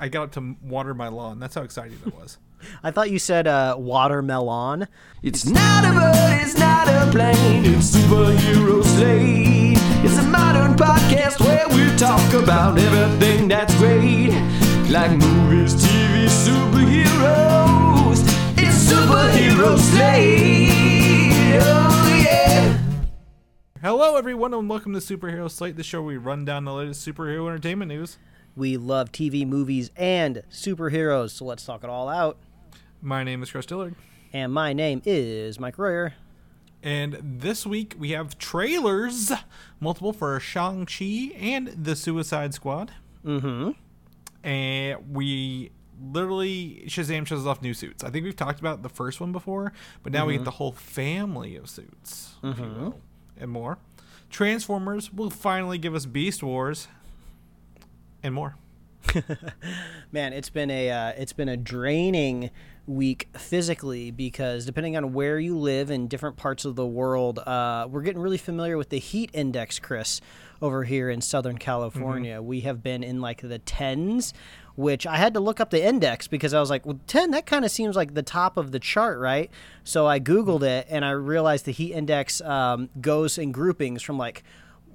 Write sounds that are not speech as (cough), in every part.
I got up to water my lawn. That's how exciting that was. (laughs) I thought you said uh, watermelon. It's not a bird, it's not a plane, it's superhero slate. It's a modern podcast where we talk about everything that's great, like movies, TV, superheroes. It's superhero slate. Oh yeah. Hello, everyone, and welcome to Superhero Slate, the show where we run down the latest superhero entertainment news. We love TV, movies, and superheroes, so let's talk it all out. My name is Chris Dillard, And my name is Mike Royer. and this week we have trailers, multiple for Shang-Chi and the Suicide Squad. Mm-hmm. And we literally, Shazam shows off new suits. I think we've talked about the first one before, but now we get mm-hmm. the whole family of suits, if you mm-hmm. will, and more. Transformers will finally give us Beast Wars and more. (laughs) Man, it's been a uh, it's been a draining week physically because depending on where you live in different parts of the world, uh, we're getting really familiar with the heat index, Chris, over here in Southern California. We have been in like the tens, which I had to look up the index because I was like, well, ten that kind of seems like the top of the chart, right? So I googled it and I realized the heat index um, goes in groupings from like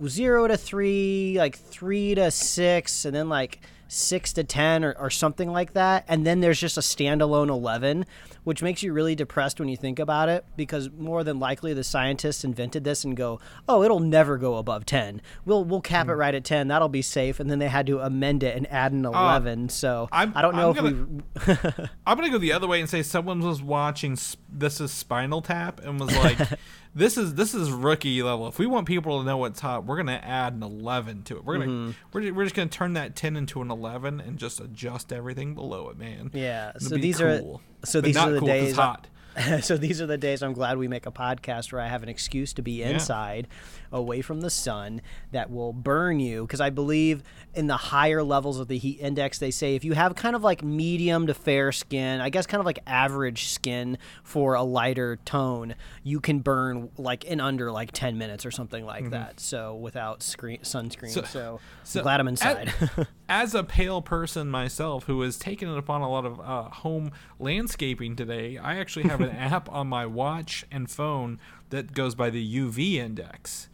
zero to three, like three to six, and then like six to ten or, or something like that. And then there's just a standalone eleven, which makes you really depressed when you think about it, because more than likely the scientists invented this and go, oh, it'll never go above ten. We'll we'll cap it hmm. right at ten. That'll be safe. And then they had to amend it and add an uh, eleven. so I'm- I don't know I'm if we. (laughs) I'm gonna go the other way and say someone was watching this is Spinal Tap and was like, (laughs) "This is this is rookie level. If we want people to know what's hot, we're gonna add an 11 to it. We're gonna Mm-hmm. we're, ju- we're just gonna turn that 10 into an 11 and just adjust everything below it, man. Yeah, It'll so these are- so But these are the cool days- hot. (laughs) so these are the days I'm glad we make a podcast where I have an excuse to be inside, away from the sun, that will burn you. Because I believe in the higher levels of the heat index, they say if you have kind of like medium to fair skin, I guess kind of like average skin for a lighter tone, you can burn like in under like 10 minutes or something like that. So without screen sunscreen. So, So- so glad I'm inside. (laughs) As a pale person myself who has taken it upon a lot of uh, home landscaping today, I actually have an (laughs) app on my watch and phone that goes by the UV index.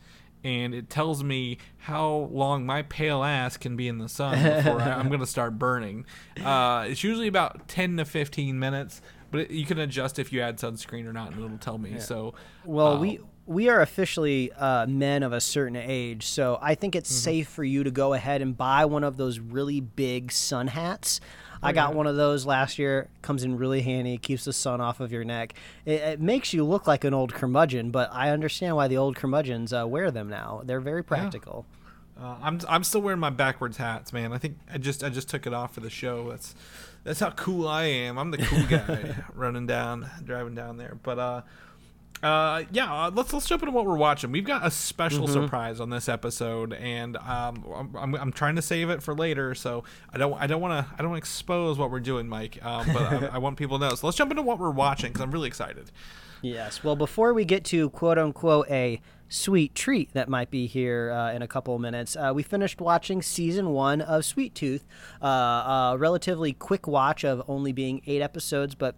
And it tells me how long my pale ass can be in the sun (laughs) before I, I'm going to start burning. Uh, it's usually about 10 to 15 minutes, but it, you can adjust if you add sunscreen or not, and it'll tell me. So, Well, uh, we we are officially uh, men of a certain age, so I think it's safe for you to go ahead and buy one of those really big sun hats. I got one of those last year. Comes in really handy. Keeps the sun off of your neck. It, it makes you look like an old curmudgeon, but I understand why the old curmudgeons uh, wear them now. They're very practical. Uh, I'm I'm still wearing my backwards hats, man. I think I just I just took it off for the show. That's that's how cool I am. I'm the cool (laughs) guy running down, driving down there. But uh, uh, yeah. Uh, let's let's jump into what we're watching. We've got a special surprise on this episode, and um, I'm, I'm, I'm trying to save it for later. So I don't I don't want to I don't expose what we're doing, Mike. Um, but I, (laughs) I want people to know. So let's jump into what we're watching because I'm really excited. Yes. Well, before we get to quote unquote a sweet treat that might be here uh, in a couple of minutes, uh, we finished watching season one of Sweet Tooth. Uh, a relatively quick watch of only being eight episodes, but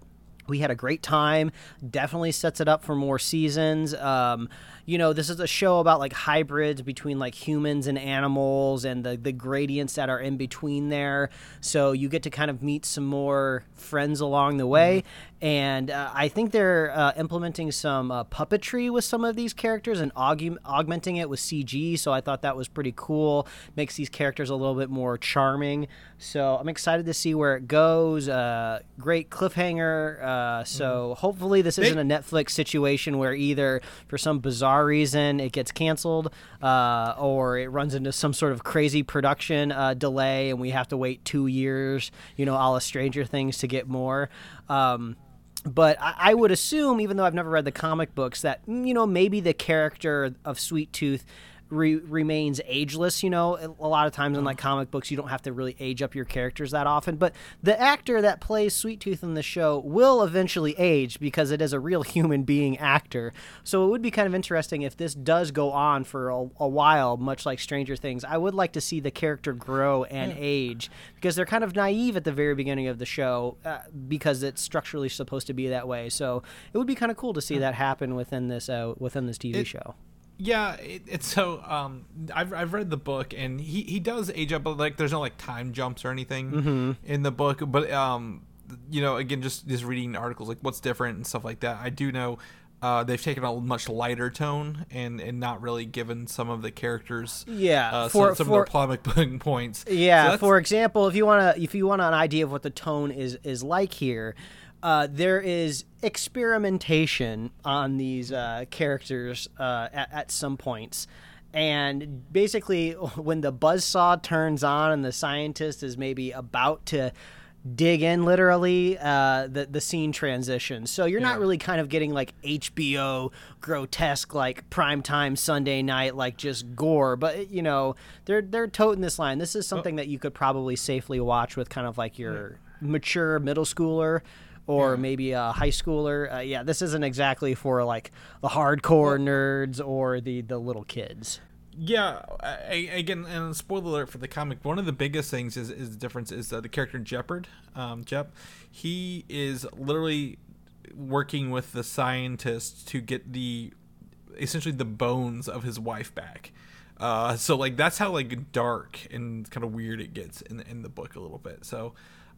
we had a great time. Definitely sets it up for more seasons. Um, you know, this is a show about like hybrids between like humans and animals and the, the gradients that are in between there. So you get to kind of meet some more friends along the way. And uh, I think they're uh, implementing some uh, puppetry with some of these characters and aug- augmenting it with CG. So I thought that was pretty cool. Makes these characters a little bit more charming. So I'm excited to see where it goes. Uh, great cliffhanger. Uh, so hopefully this isn't a Netflix situation where either for some bizarre reason it gets canceled uh, or it runs into some sort of crazy production uh, delay and we have to wait two years, you know, all la Stranger Things to get more. Um, but I, would assume, even though I've never read the comic books, that you know maybe the character of Sweet Tooth re- remains ageless. You know, a lot of times in like comic books, you don't have to really age up your characters that often. But the actor that plays Sweet Tooth in the show will eventually age because it is a real (laughs) human being actor. So it would be kind of interesting if this does go on for a, a while, much like Stranger Things. I would like to see the character grow and age because they're kind of naive at the very beginning of the show uh, because it's structurally supposed to be that way. So it would be kind of cool to see that happen within this uh, within this TV It- show. Yeah, it, it's so. Um, I've I've read the book, and he he does age up, but like there's no like time jumps or anything Mm-hmm. in the book. But um, you know, again, just just reading articles like what's different and stuff like that. I do know. Uh, they've taken a much lighter tone and, and not really given some of the characters Yeah, uh, for- some, some for- of the plot (laughs) points Yeah, that's- for example, if you want to if you want an idea of what the tone is is like here, uh, there is experimentation on these uh, characters uh, at, at some points. And basically, (laughs) when the buzzsaw turns on and the scientist is maybe about to dig in literally uh the the scene transitions. So you're not really kind of getting like hbo grotesque like primetime sunday night like just gore. But you know they're they're toting this line. This is something that you could probably safely watch with kind of like your mature middle schooler or maybe a high schooler uh, yeah this isn't exactly for like the hardcore nerds or the the little kids Yeah, I, again, and spoiler alert for the comic. One of the biggest things is, is the difference is uh, the character Jepperd, um, Jep. He is literally working with the scientists to get the essentially the bones of his wife back. Uh, so like that's how like dark and kind of weird it gets in in the book a little bit. So.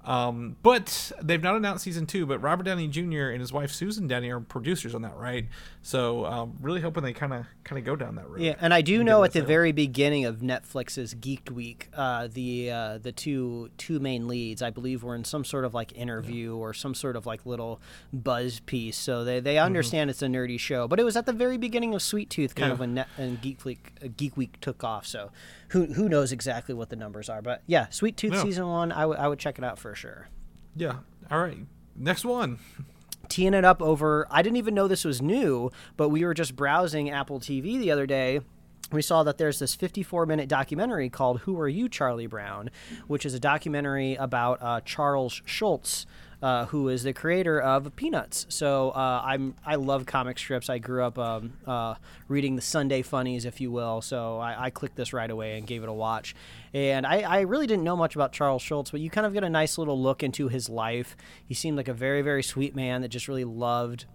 Um, but they've not announced season two. But Robert Downey Jr. and his wife Susan Downey are producers on that, right? So um, really hoping they kind of kind of go down that road. Yeah, and I do know at the out. very beginning of Netflix's Geeked Week, uh, the uh, the two two main leads, I believe, were in some sort of like interview or some sort of like little buzz piece. So they, they Mm-hmm. understand it's a nerdy show, but it was at the very beginning of Sweet Tooth, kind Yeah. of when Net and Geek Week uh, Geek Week took off. So who who knows exactly what the numbers are? But yeah, Sweet Tooth Yeah. season one, I would I would check it out for sure. Yeah. All right. Next one. teeing it up over I didn't even know this was new, but we were just browsing Apple TV the other day. We saw that there's this 54 minute documentary called Who Are You, Charlie Brown, which is a documentary about uh, Charles Schulz, uh, who is the creator of Peanuts. So uh, I'm I love comic strips. I grew up um, uh, reading the Sunday funnies, if you will. So I, I clicked this right away and gave it a watch. And I, I really didn't know much about Charles Schulz, but you kind of get a nice little look into his life. He seemed like a very very sweet man that just really loved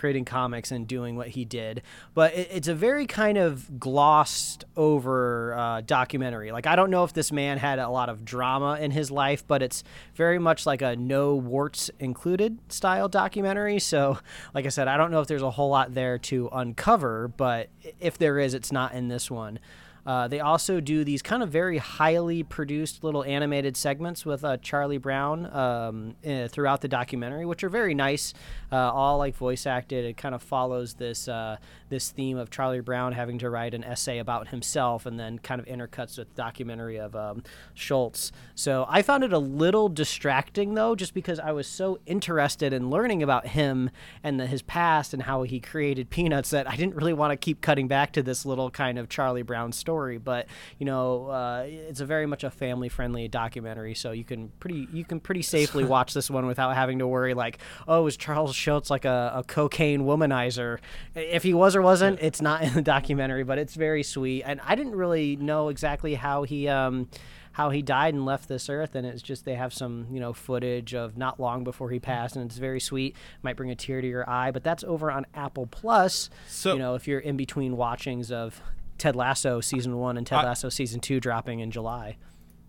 creating comics and doing what he did. But it, it's a very kind of glossed over uh, documentary. Like, I don't know if this man had a lot of drama in his life, but it's very much like a no warts included style documentary. So, like I said, I don't know if there's a whole lot there to uncover, but if there is, it's not in this one. Uh, they also do these kind of very highly produced little animated segments with uh, Charlie Brown um, eh, throughout the documentary, which are very nice. Uh, all like voice acted. It kind of follows this uh, this theme of Charlie Brown having to write an essay about himself, and then kind of intercuts with the documentary of um, Schulz. So I found it a little distracting though, just because I was so interested in learning about him and the, his past and how he created (laughs) Peanuts that I didn't really want to keep cutting back to this little kind of Charlie Brown story. But you know, uh, it's a very much a family friendly documentary, so you can pretty you can pretty safely watch this one without having to worry like, oh, is Charles Schulz like a, a cocaine womanizer? If he was or wasn't, it's not in the documentary, but it's very sweet. And I didn't really know exactly how he. Um, how he died and left this earth and it's just they have some you know footage of not long before he passed and it's very sweet might bring a tear to your eye but that's over on apple plus So- you know if you're in between watchings of ted lasso season one and ted I- lasso season two dropping in july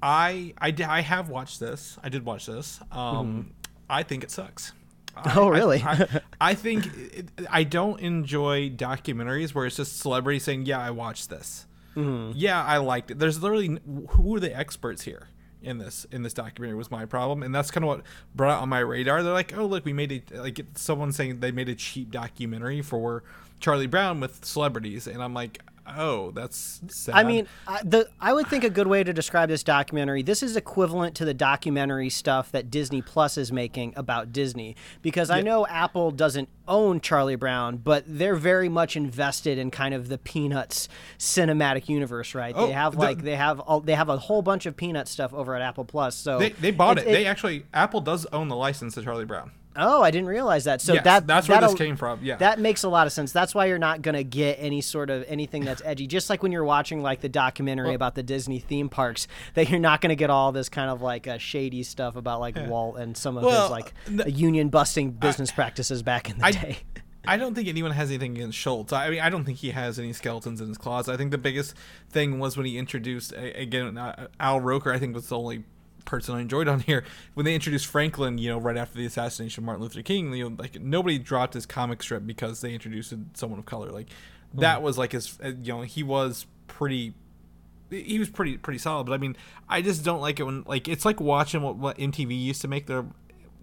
I I, I have watched this. I did watch this. Um, I think it sucks. (laughs) I- Oh, I- really? I, I think it, I don't enjoy documentaries where it's just celebrities saying, "Yeah, I watched this." Yeah, I liked it. There's literally who are the experts here in this in this documentary was my problem, and that's kind of what brought it on my radar. They're like, "Oh, look, we made a like someone saying they made a cheap documentary for Charlie Brown with celebrities," and I'm like, oh, that's sad. I mean, I, the I would think a good way to describe this documentary. This is equivalent to the documentary stuff that Disney Plus is making about Disney, because I know Apple doesn't own Charlie Brown, but they're very much invested in kind of the Peanuts cinematic universe, right? Oh, they have the- like they have all, they have a whole bunch of Peanut stuff over at Apple Plus. So they, they bought it. it's- They actually Apple does own the license to Charlie Brown. Oh, I didn't realize that. So Yes, that that's where this came from, yeah. that makes a lot of sense. That's why you're not gonna get any sort of anything that's edgy. Just like when you're watching like the documentary about the Disney theme parks, that you're not gonna get all this kind of like uh, shady stuff about like Walt and some of Well, his like the- union busting business practices back in the I- day. I don't think anyone has anything against Schulz. I mean, I don't think he has any skeletons in his closet. I think the biggest thing was when he introduced again uh, Al Roker. I think was the only person I enjoyed on (laughs) here when they introduced Franklin. You know, right after the assassination of Martin Luther King. You know, like nobody dropped his comic strip because they introduced someone of color. Like that was like his. uh, You know, he was pretty he was pretty pretty solid. But I mean, I just don't like it when like it's like watching what, what MTV used to make. Their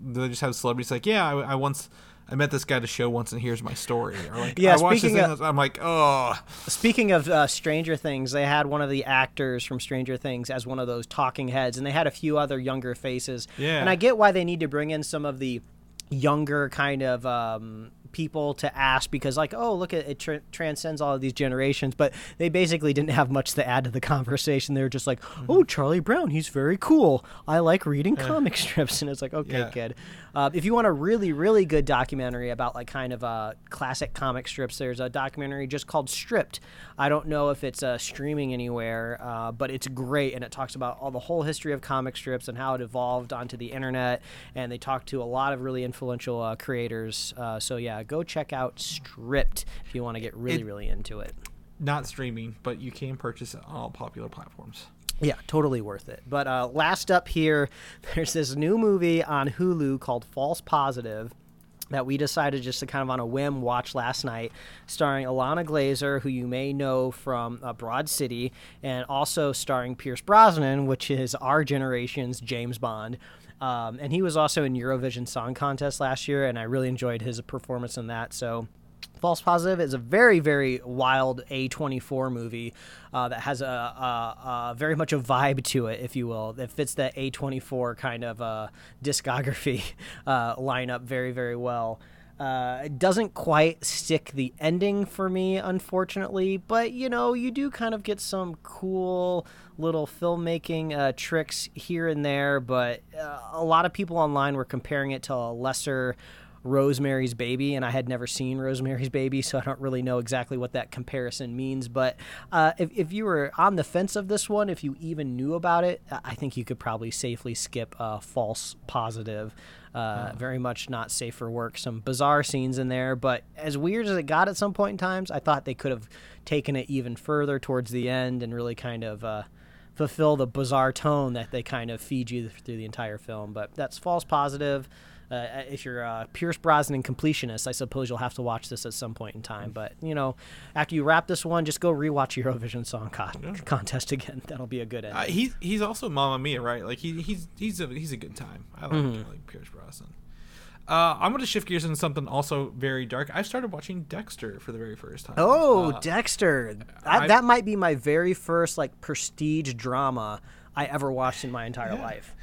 they just have celebrities like, yeah, I, I once I met this guy at a show once, and here's my story. Or like, Yeah, I watched this of- I'm like, oh, Speaking of uh, Stranger Things, they had one of the actors from Stranger Things as one of those talking heads, and they had a few other younger faces. Yeah. And I get why they need to bring in some of the younger kind of um, people to ask because, like, oh, look at it tra- transcends all of these generations. But they basically didn't have much to add to the (laughs) conversation. They were just like, oh, Charlie Brown, he's very cool. I like reading comic (laughs) strips, and it's like, okay, Yeah. kid. Uh, if you want a really, really good documentary about like kind of uh, classic comic strips, there's a documentary just called Stripped. I don't know if it's uh, streaming anywhere, uh, but it's great and it talks about all the whole history of comic strips and how it evolved onto the internet. And they talk to a lot of really influential uh, creators. Uh, so yeah, go check out Stripped if you want to get really, It- really into it. not streaming, but you can purchase it on all popular platforms. Yeah, totally worth it. But uh, last up here, (laughs) there's this new movie on Hulu called False Positive that we decided just to kind of on a whim watch last night, starring Ilana Glazer, who you may know from uh, Broad City, and also starring Pierce Brosnan, which is our generation's James Bond. Um, and he was also in Eurovision Song Contest last year, and I really enjoyed his performance in that. So False Positive is a very, very wild A24 movie uh, that has a, a, a very much a vibe to it, if you will, that fits that A24 kind of uh, discography (laughs) uh, lineup very, very well. Uh, it doesn't quite stick the ending for me, unfortunately, but you know, you do kind of get some cool little filmmaking uh, tricks here and there. But uh, a lot of people online were comparing it to a lesser Rosemary's Baby, and I had never seen Rosemary's Baby, so I don't really know exactly what that comparison means. But uh, if, if you were on the fence of this one, if you even knew about it, I think you could probably safely skip uh, False Positive. Uh, Very much not safe for work. Some bizarre scenes in there, but as weird as it got at some point in times, I thought they could have taken it even further towards the end and really kind of. Uh, fulfill the bizarre tone that they kind of feed you through the entire film. But that's false positive. Uh, if you're a Pierce Brosnan completionist, I suppose you'll have to watch this at some point in time. But you know, after you wrap this one, just go rewatch Eurovision Song Con- (laughs) Contest again. That'll be a good end. Uh, he's he's also Mamma Mia, right? Like he he's he's a he's a good time. I like, Mm-hmm. I like Pierce Brosnan. Uh, I'm going to shift gears into something also very dark. I started watching Dexter for the very first time. oh, Uh, Dexter! That, I- that might be my very first like prestige drama I ever watched in my entire life.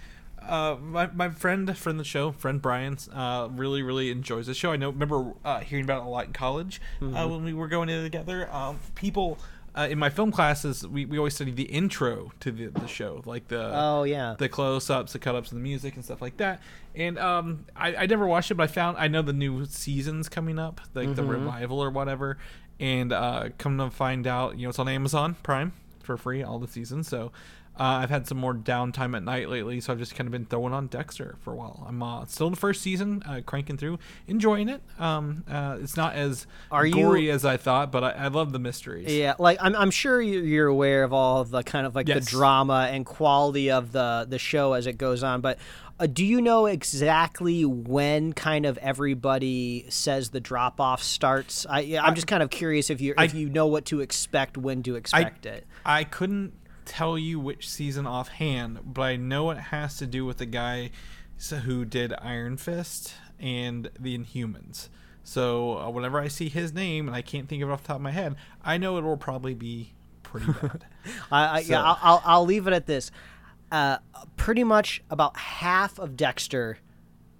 Uh, my, my friend from the show, friend Brian, uh, really really enjoys the show. I know, remember uh, hearing about it a lot in college Mm-hmm. uh, when we were going in together. Um, people uh, in my film classes, we, we always studied the intro to the, the show, like the Oh yeah. the close-ups, the cut-ups, and the music and stuff like that. And um, I, I never watched it, but I found I know the new seasons coming up, like the revival or whatever. And uh, come to find out, you know, it's on Amazon Prime for free, all the seasons. So uh, I've had some more downtime at night lately, so I've just kind of been throwing on Dexter for a while. I'm uh, still in the first season, uh, cranking through, enjoying it. Um, uh, it's not as Are you- gory as I thought, but I, I love the mysteries. Yeah, like I'm, I'm sure you- you're aware of all of the kind of like Yes. the drama and quality of the the show as it goes on. But uh, do you know exactly when kind of everybody says the drop off starts? I, I'm just kind of curious if you if you know what to expect when to expect it. I couldn't tell you which season offhand, but I know it has to do with the guy who did Iron Fist and the Inhumans. So uh, whenever I see his name and I can't think of it off the top of my head, I know it will probably be pretty (laughs) bad. I, I, So- yeah, I'll, I'll, I'll leave it at this. Uh, pretty much about half of Dexter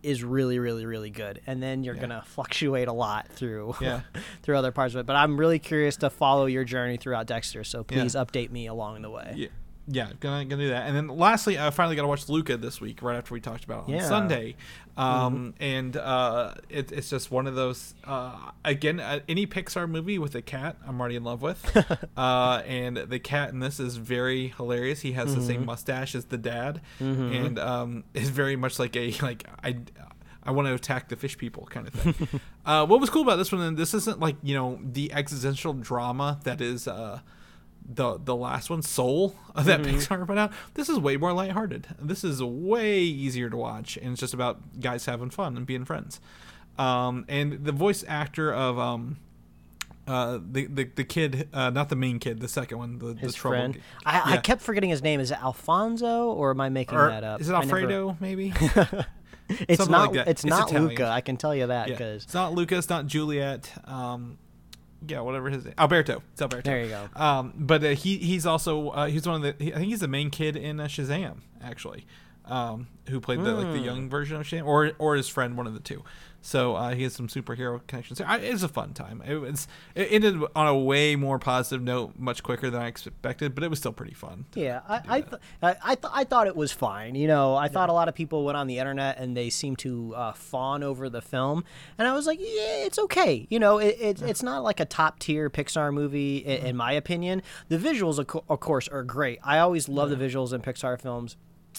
is really, really, really good, and then you're gonna fluctuate a lot through (laughs) Yeah. through other parts of it. But I'm really curious to follow your journey throughout Dexter, so Yeah. please update me along the way. yeah, yeah, gonna gonna do that. And then lastly, I finally got to watch Luca this week, right after we talked about it on Yeah. Mm-hmm. Sunday. Um, and uh, it, it's just one of those. Uh, again, uh, any Pixar movie with a cat, I'm already in love with. (laughs) uh, and the cat in this is very hilarious. He has the Mm-hmm. same mustache as the dad, and um, is very much like a like I. I want to attack the fish people kind of thing. (laughs) uh, what was cool about this one, and this isn't like you know the existential drama that is uh, the the last one, Soul, (laughs) that Pixar put out. This is way more lighthearted. This is way easier to watch, and it's just about guys having fun and being friends. Um, and the voice actor of um, uh, the, the the kid, uh, not the main kid, the second one, the, His the trouble. friend. I, I Yeah. kept forgetting his name. Is it Alfonso or am I making Or- that up? is it I never- Alfredo? Maybe. (laughs) (laughs) It's Something not. like. It's, It's not Italian. Luca. I can tell you that Yeah. because It's not Lucas, not Juliet. Um, yeah, whatever his name. Alberto. It's Alberto. There you go. Um, but uh, he he's also uh, he's one of the he, I think he's the main kid in uh, Shazam actually, um, who played the like the Hmm. young version of Shazam or or his friend, one of the two. So uh, he has some superhero connections. I, it was a fun time. It was it ended on a way more positive note, much quicker than I expected, but it was still pretty fun. to- Yeah, I to I, th- I, I, th- I thought it was fine. You know, I thought a lot of people went on the internet and they seemed to uh, fawn over the film, and I was like, yeah, it's okay. You know, it, it, it's not like a top tier Pixar movie in, in my opinion. The visuals, of, co- of course, are great. I always love the visuals in Pixar films.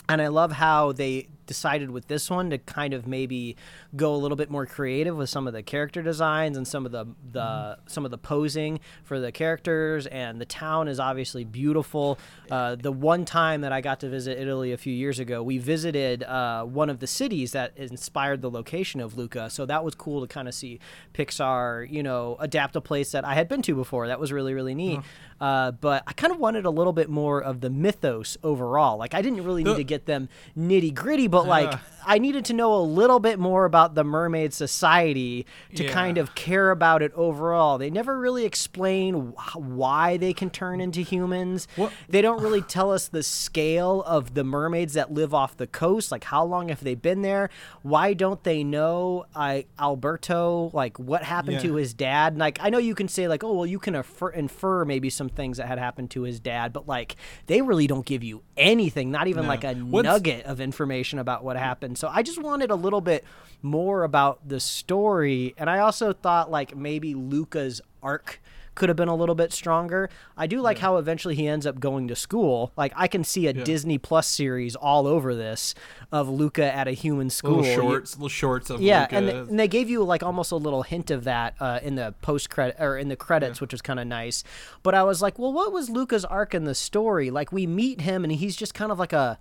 And I love how they decided with this one to kind of maybe go a little bit more creative with some of the character designs and some of the, the some of the posing for the characters and the town is obviously beautiful. Uh, the one time that I got to visit Italy a few years ago, we visited uh, one of the cities that inspired the location of Luca. So that was cool to kind of see Pixar, you know, adapt a place that I had been to before. That was really really neat. Uh, but I kind of wanted a little bit more of the mythos overall. Like I didn't really need The- to get them nitty gritty, but like. I needed to know a little bit more about the mermaid society to Yeah. kind of care about it overall. They never really explain wh- why they can turn into humans. What- They don't really tell us the scale of the mermaids that live off the coast. Like how long have they been there? Why don't they know uh, Alberto? Like what happened Yeah. to his dad? And, like I know you can say like, oh well, you can infer, infer maybe some things that had happened to his dad, but like they really don't give you anything, not even No. like a What's- nugget of information about what happened. So I just wanted a little bit more about the story, and I also thought like maybe Luca's arc could have been a little bit stronger. I do like how eventually he ends up going to school. Like I can see a Disney Plus series all over this of Luca at a human school. little You- shorts, little shorts of yeah, Luca. and, th- and they gave you like almost a little hint of that uh, in the post credit or in the credits, which was kind of nice. But I was like, well, what was Luca's arc in the story? Like we meet him and he's just kind of like a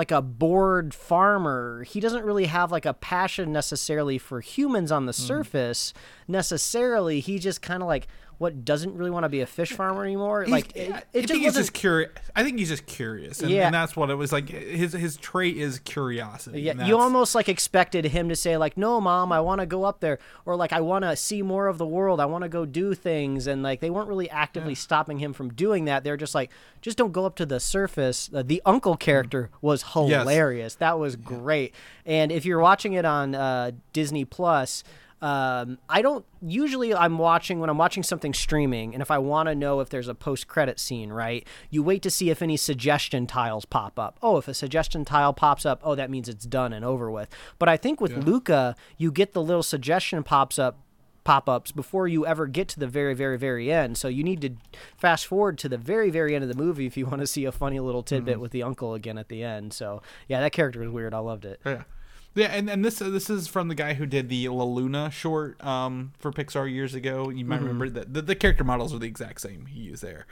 like a bored farmer. He doesn't really have like a passion necessarily for humans on the Hmm. surface. Necessarily, he just kind of like what doesn't really want to be a fish farmer anymore. He's- like it, I it think just he's just curious. I think he's just curious, and, Yeah. and that's what it was like. His his trait is curiosity. Yeah, you almost like expected him to say like, "No, mom, I want to go up there," or like, "I want to see more of the world. I want to go do things." And like, they weren't really actively stopping him from doing that. They're just like, "Just don't go up to the surface." Uh, the uncle character was hilarious. That was great. And if you're watching it on uh, Disney Plus. Um, I don't usually I'm watching when I'm watching something streaming, and if I want to know if there's a post credit scene, right? You wait to see if any suggestion tiles pop up. Oh, if a suggestion tile pops up, oh, that means it's done and over with. But I think with Luca, you get the little suggestion pops up pop-ups before you ever get to the very very very end so you need to fast forward to the very very end of the movie if you want to see a funny little tidbit with the uncle again at the end so yeah that character was weird i loved it Yeah. Yeah, and, and this this is from the guy who did the La Luna short um, for Pixar years ago. You Mm-hmm. might remember that the, the character models are the exact same he used there.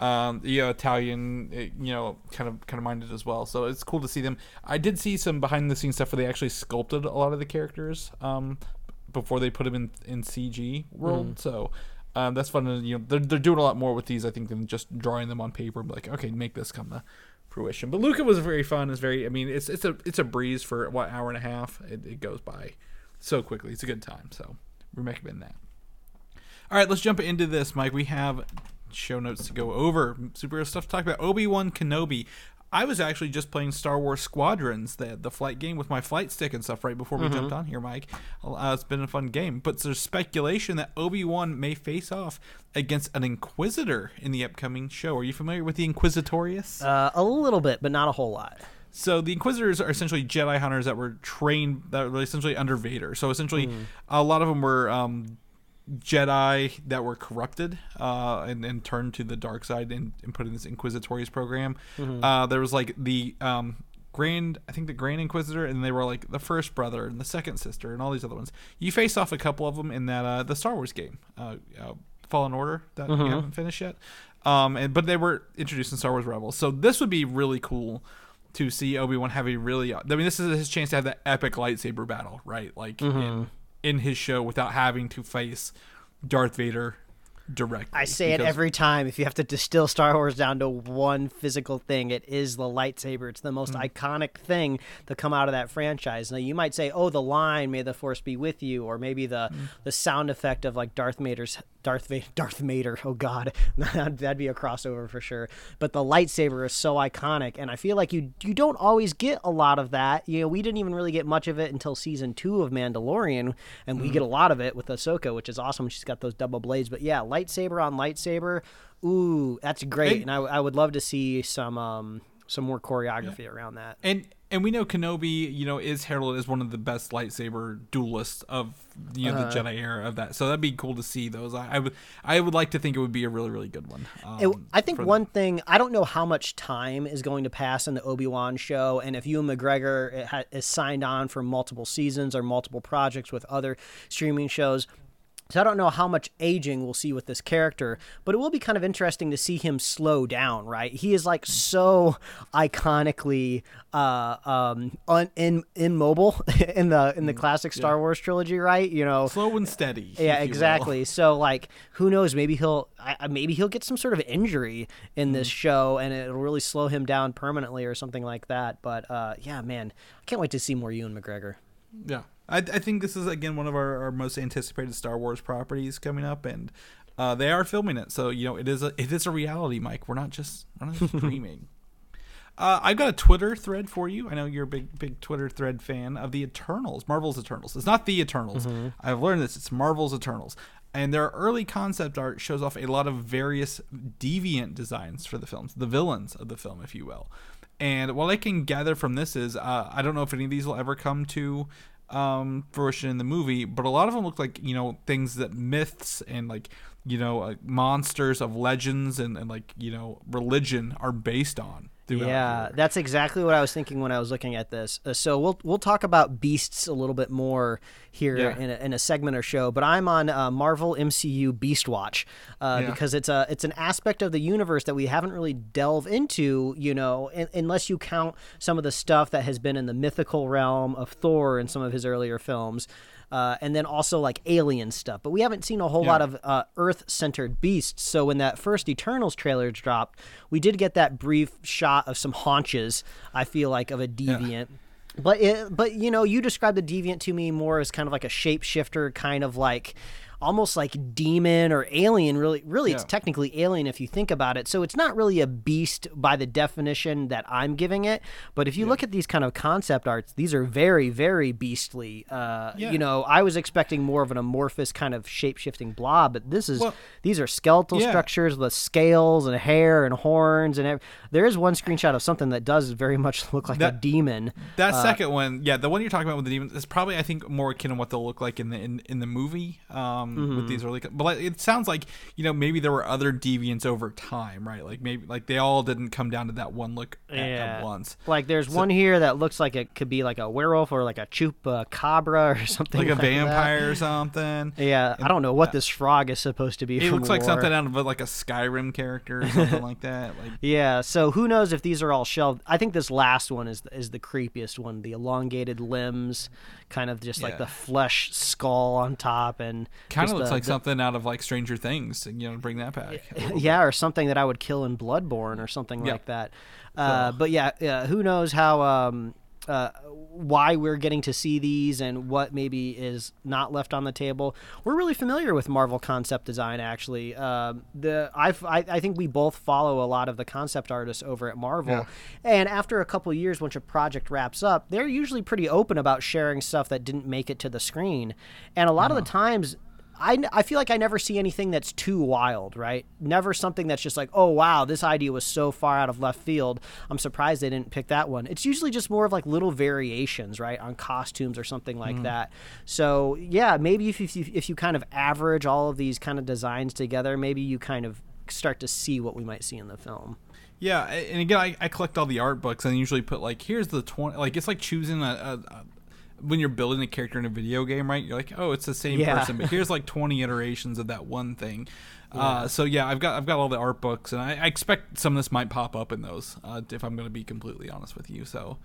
Um, you know, Italian, eh, you know, kind of kind of minded as well. So it's cool to see them. I did see some behind the scenes stuff where they actually sculpted a lot of the characters um, before they put them in in CG world. So. Um, that's fun. And, you know, they're, they're doing a lot more with these, I think, than just drawing them on paper. and Like, okay, make this come to fruition. But Luca was very fun. It's very, I mean, it's it's a it's a breeze for what hour and a half. It, it goes by so quickly. It's a good time. So we recommend that. All right, let's jump into this, Mike. We have show notes to go over, superhero stuff to talk about. Obi Wan Kenobi. I was actually just playing Star Wars Squadrons, the the flight game with my flight stick and stuff right before we jumped on here, Mike. Uh, it's been a fun game, but there's speculation that Obi Wan may face off against an Inquisitor in the upcoming show. Are you familiar with the Inquisitorius? Uh, a little bit, but not a whole lot. So the Inquisitors are essentially Jedi hunters that were trained that were essentially under Vader. So essentially, a lot of them were um, Jedi that were corrupted uh, and, and turned to the dark side and, and put in this Inquisitorius program. Uh, there was like the um, Grand, I think the Grand Inquisitor, and they were like the first brother and the second sister and all these other ones. You face off a couple of them in that uh, the Star Wars game, uh, uh, Fallen Order, that we haven't finished yet. Um, and but they were introduced in Star Wars Rebels, so this would be really cool to see Obi Wan have a really. I mean, this is his chance to have that epic lightsaber battle, right? Like in, in his show without having to face Darth Vader directly. I say it every time. If you have to distill Star Wars down to one physical thing, it is the lightsaber. It's the most Mm. iconic thing to come out of that franchise. Now you might say, "Oh, the line, may the force be with you," or maybe the Mm. the sound effect of like Darth Vader's Darth Va- (laughs) Darth Vader. Oh God, (laughs) that'd be a crossover for sure. But the lightsaber is so iconic, and I feel like you you don't always get a lot of that. You know, we didn't even really get much of it until season two of Mandalorian, and we get a lot of it with Ahsoka, which is awesome. She's got those double blades. But yeah, lightsaber on lightsaber, ooh, that's great. And- And, I, I would love to see some um some more choreography around that. And and we know Kenobi, you know, is heralded as one of the best lightsaber duelists of you know Uh-huh. the Jedi era of that. So that'd be cool to see those. I, I would I would like to think it would be a really really good one. It- Um, I think one thing I don't know how much time is going to pass in the Obi Wan show, and if Ewan McGregor ha- is signed on for multiple seasons or multiple projects with other streaming shows. So I don't know how much aging we'll see with this character, but it will be kind of interesting to see him slow down. Right, he is like so iconically uh, um, un- in immobile (laughs) in the in the classic Star Wars trilogy. Right, you know, slow and steady. yeah, exactly. So like, who knows? Maybe he'll I, maybe he'll get some sort of injury in this Mm-hmm. show, and it'll really slow him down permanently or something like that. But uh, yeah, man, I can't wait to see more Ewan McGregor. Yeah, I, I think this is again one of our, our most anticipated Star Wars properties coming up, and uh, they are filming it. So you know, it is a it is a reality, Mike. We're not just we're not just (laughs) dreaming. Uh, I've got a Twitter thread for you. I know you're a big big Twitter thread fan of the Eternals, Marvel's Eternals. It's not the Eternals. I've learned this. It's Marvel's Eternals. And their early concept art shows off a lot of various deviant designs for the films, the villains of the film, if you will. And what I can gather from this is, uh, I don't know if any of these will ever come to um, fruition in the movie, but a lot of them look like you know things that myths and like you know monsters of legends and, and like you know religion are based on. Yeah, that's exactly what I was thinking when I was looking at this. Uh, so we'll we'll talk about beasts a little bit more here Yeah. in, a, in a segment or show. But I'm on uh, Marvel MCU Beast Watch uh, Yeah. because it's a it's an aspect of the universe that we haven't really delved into. You know, un- unless you count some of the stuff that has been in the mythical realm of Thor and some of his earlier films. Uh, and then also like alien stuff, but we haven't seen a whole Yeah. lot of uh, Earth-centered beasts. So when that first Eternals trailer dropped, we did get that brief shot of some haunches. I feel like of a deviant. But it, but you know, you described the deviant to me more as kind of like a shapeshifter, kind of like almost like demon or alien. Really, really, it's technically alien if you think about it. So it's not really a beast by the definition that I'm giving it. But if you look at these kind of concept arts, these are very, very beastly. Uh, Yeah. You know, I was expecting more of an amorphous kind of shape shifting blob, but this is Well, these are skeletal yeah. structures with scales and hair and horns and ev- there is one screenshot of something that does very much (laughs) look like a demon. That second one, yeah, the one you're talking about with the demons is probably I think more akin to what they'll look like in the in, in the movie um, Mm-hmm. with these early. co- But like, it sounds like you know maybe there were other deviants over time, right? Like maybe like they all didn't come down to that one look at, at once. Like there's one here that looks like it could be like a werewolf or like a chupacabra or (laughs) something Like a that. vampire or something. Yeah, I don't know what this frog is supposed to be. It looks like something out of like a Skyrim character or something like (laughs) that. Like Yeah, so who knows if these are all shelved? I think this last one is is the creepiest one. The elongated limbs, kind of just like the flesh skull on top, and kind of looks the- like the- something out of like Stranger Things. You know, bring that back. (laughs) yeah, or something that I would kill in Bloodborne or something Yeah. like that. Uh, but yeah, yeah, who knows how um, uh, why we're getting to see these and what maybe is not left on the table. We're really familiar with Marvel concept design. Actually, um, the I've, I I think we both follow a lot of the concept artists over at Marvel, Yeah. and after a couple years, once a project wraps up, they're usually pretty open about sharing stuff that didn't make it to the screen, and a lot of the times. I, I feel like I never see anything that's too wild, right? Never something that's just like, oh, wow, this idea was so far out of left field. I'm surprised they didn't pick that one. It's usually just more of like little variations, right, on costumes or something like mm. that. So, yeah, maybe if, if, you, if you kind of average all of these kind of designs together, maybe you kind of start to see what we might see in the film. Yeah, and again, I, I collect all the art books and usually put like, here's the twenty. Like it's like choosing a, a, a when you're building a character in a video game, right? You're like, oh, it's the same Yeah. person, but here's like 20 iterations of that one thing. Uh, so yeah, I've got I've got all the art books, and I, I expect some of this might pop up in those. Uh, if I'm going to be completely honest with you, so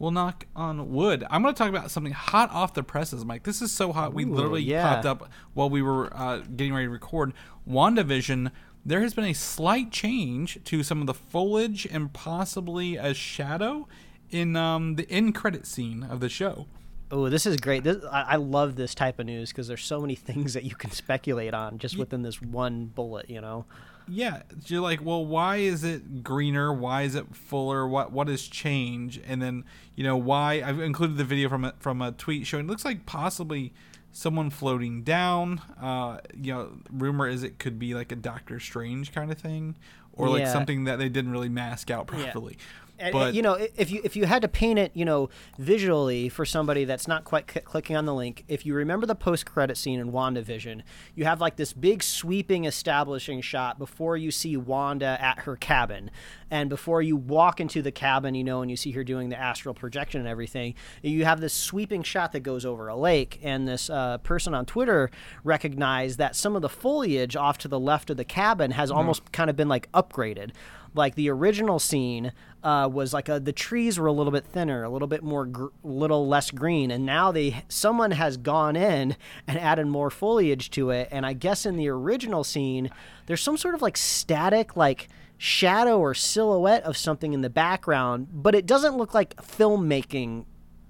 we'll knock on wood. I'm going to talk about something hot off the presses, Mike. This is so hot. we Ooh, literally yeah. popped up while we were uh, getting ready to record. WandaVision. There has been a slight change to some of the foliage and possibly a shadow in um, the end credit scene of the show. Oh, this is great. This, I, I love this type of news because there's so many (laughs) things that you can speculate on just within this one bullet, you know? Yeah, you're like, well, why is it greener? Why is it fuller? What what has changed? And then you know why I've included the video from a, from a tweet showing it looks like possibly someone floating down. Uh, you know, rumor is it could be like a Doctor Strange kind of thing, or like Yeah. something that they didn't really mask out properly. And, but you know, if you if you had to paint it, you know, visually for somebody that's not quite c- clicking on the link, if you remember the post credit scene in WandaVision, you have like this big sweeping establishing shot before you see Wanda at her cabin, and before you walk into the cabin, you know, and you see her doing the astral projection and everything, you have this sweeping shot that goes over a lake, and this uh, person on Twitter recognized that some of the foliage off to the left of the cabin has almost kind of been like upgraded like the original scene uh, was like a, the trees were a little bit thinner, a little bit more, gr- little less green, and now they someone has gone in and added more foliage to it. And I guess in the original scene, there's some sort of like static, like shadow or silhouette of something in the background, but it doesn't look like filmmaking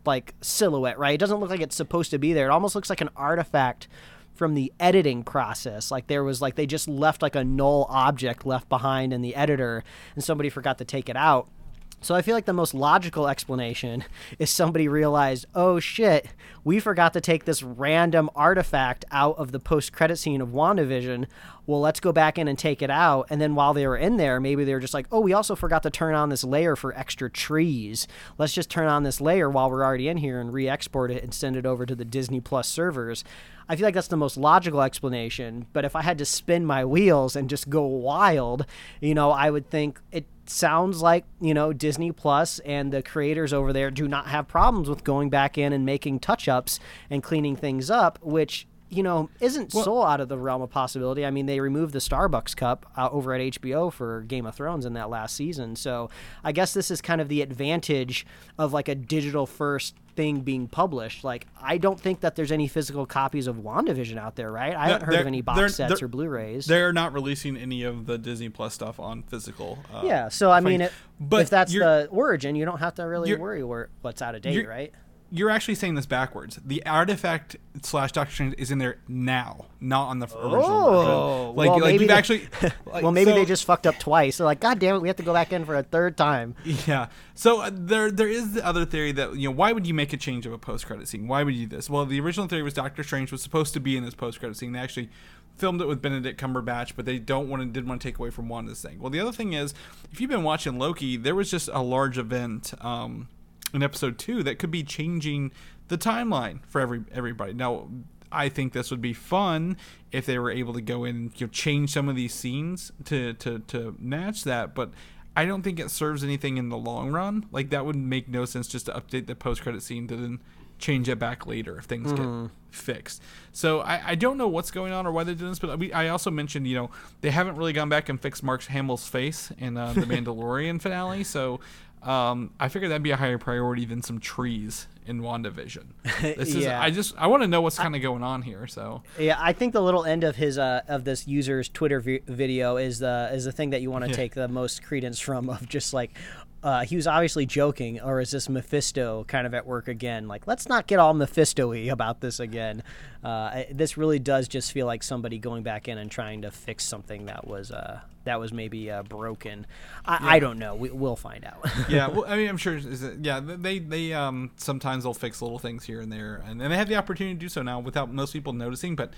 like silhouette, right? It doesn't look like it's supposed to be there. It almost looks like an artifact from the editing process. Like there was like they just left like a null object left behind in the editor and somebody forgot to take it out. So I feel like the most logical explanation (laughs) is somebody realized, "Oh shit, we forgot to take this random artifact out of the post-credit scene of WandaVision. Well, let's go back in and take it out." And then while they were in there, maybe they were just like, "Oh, we also forgot to turn on this layer for extra trees. Let's just turn on this layer while we're already in here and re-export it and send it over to the Disney Plus servers." I feel like that's the most logical explanation, but if I had to spin my wheels and just go wild, you know, I would think it sounds like, you know, Disney Plus and the creators over there do not have problems with going back in and making touch-ups and cleaning things up, which you know, isn't so out of the realm of possibility. I mean, they removed the Starbucks cup uh, over at HBO for Game of Thrones in that last season. So I guess this is kind of the advantage of like a digital first thing being published. Like, I don't think that there's any physical copies of WandaVision out there, right? I haven't heard of any box sets or Blu-rays. They're not releasing any of the Disney Plus stuff on physical. Uh, Yeah, so I mean, it, But if that's the origin, you don't have to really worry where, what's out of date, right? You're actually saying this backwards. The artifact slash Doctor Strange is in there now, not on the original Oh, version. Like, well, like maybe you've they- actually. (laughs) like, well, maybe so- they just fucked up twice. They're like, God damn it, we have to go back in for a third time. Yeah. So uh, there, there is the other theory that you know why would you make a change of a post credit scene? Why would you do this? Well, the original theory was Doctor Strange was supposed to be in this post credit scene. They actually filmed it with Benedict Cumberbatch, but they don't want to didn't want to take away from Wanda's thing. Well, the other thing is, if you've been watching Loki, there was just a large event um, in episode two that could be changing the timeline for every everybody. Now, I think this would be fun if they were able to go in and you know, change some of these scenes to, to, to match that, but I don't think it serves anything in the long run. Like that would make no sense just to update the post credit scene to then change it back later if things get fixed. So I, I don't know what's going on or why they're doing this, but we, I also mentioned you know they haven't really gone back and fixed Mark Hamill's face in uh, the (laughs) Mandalorian finale. So um, I figured that'd be a higher priority than some trees in WandaVision. (laughs) This is Yeah. I just I want to know what's kind of going on here. So Yeah, I think the little end of his uh, of this user's Twitter vi- video is the is the thing that you want to Yeah. take the most credence from of just like, uh, he was obviously joking, or is this Mephisto kind of at work again? Like, let's not get all Mephisto-y about this again. Uh, I- this really does just feel like somebody going back in and trying to fix something that was uh, that was maybe uh, broken. I, I don't know. We, we'll find out. (laughs) yeah, well, I mean, I'm sure. Is it, yeah, they they um sometimes they'll fix little things here and there, and, and they have the opportunity to do so now without most people noticing. But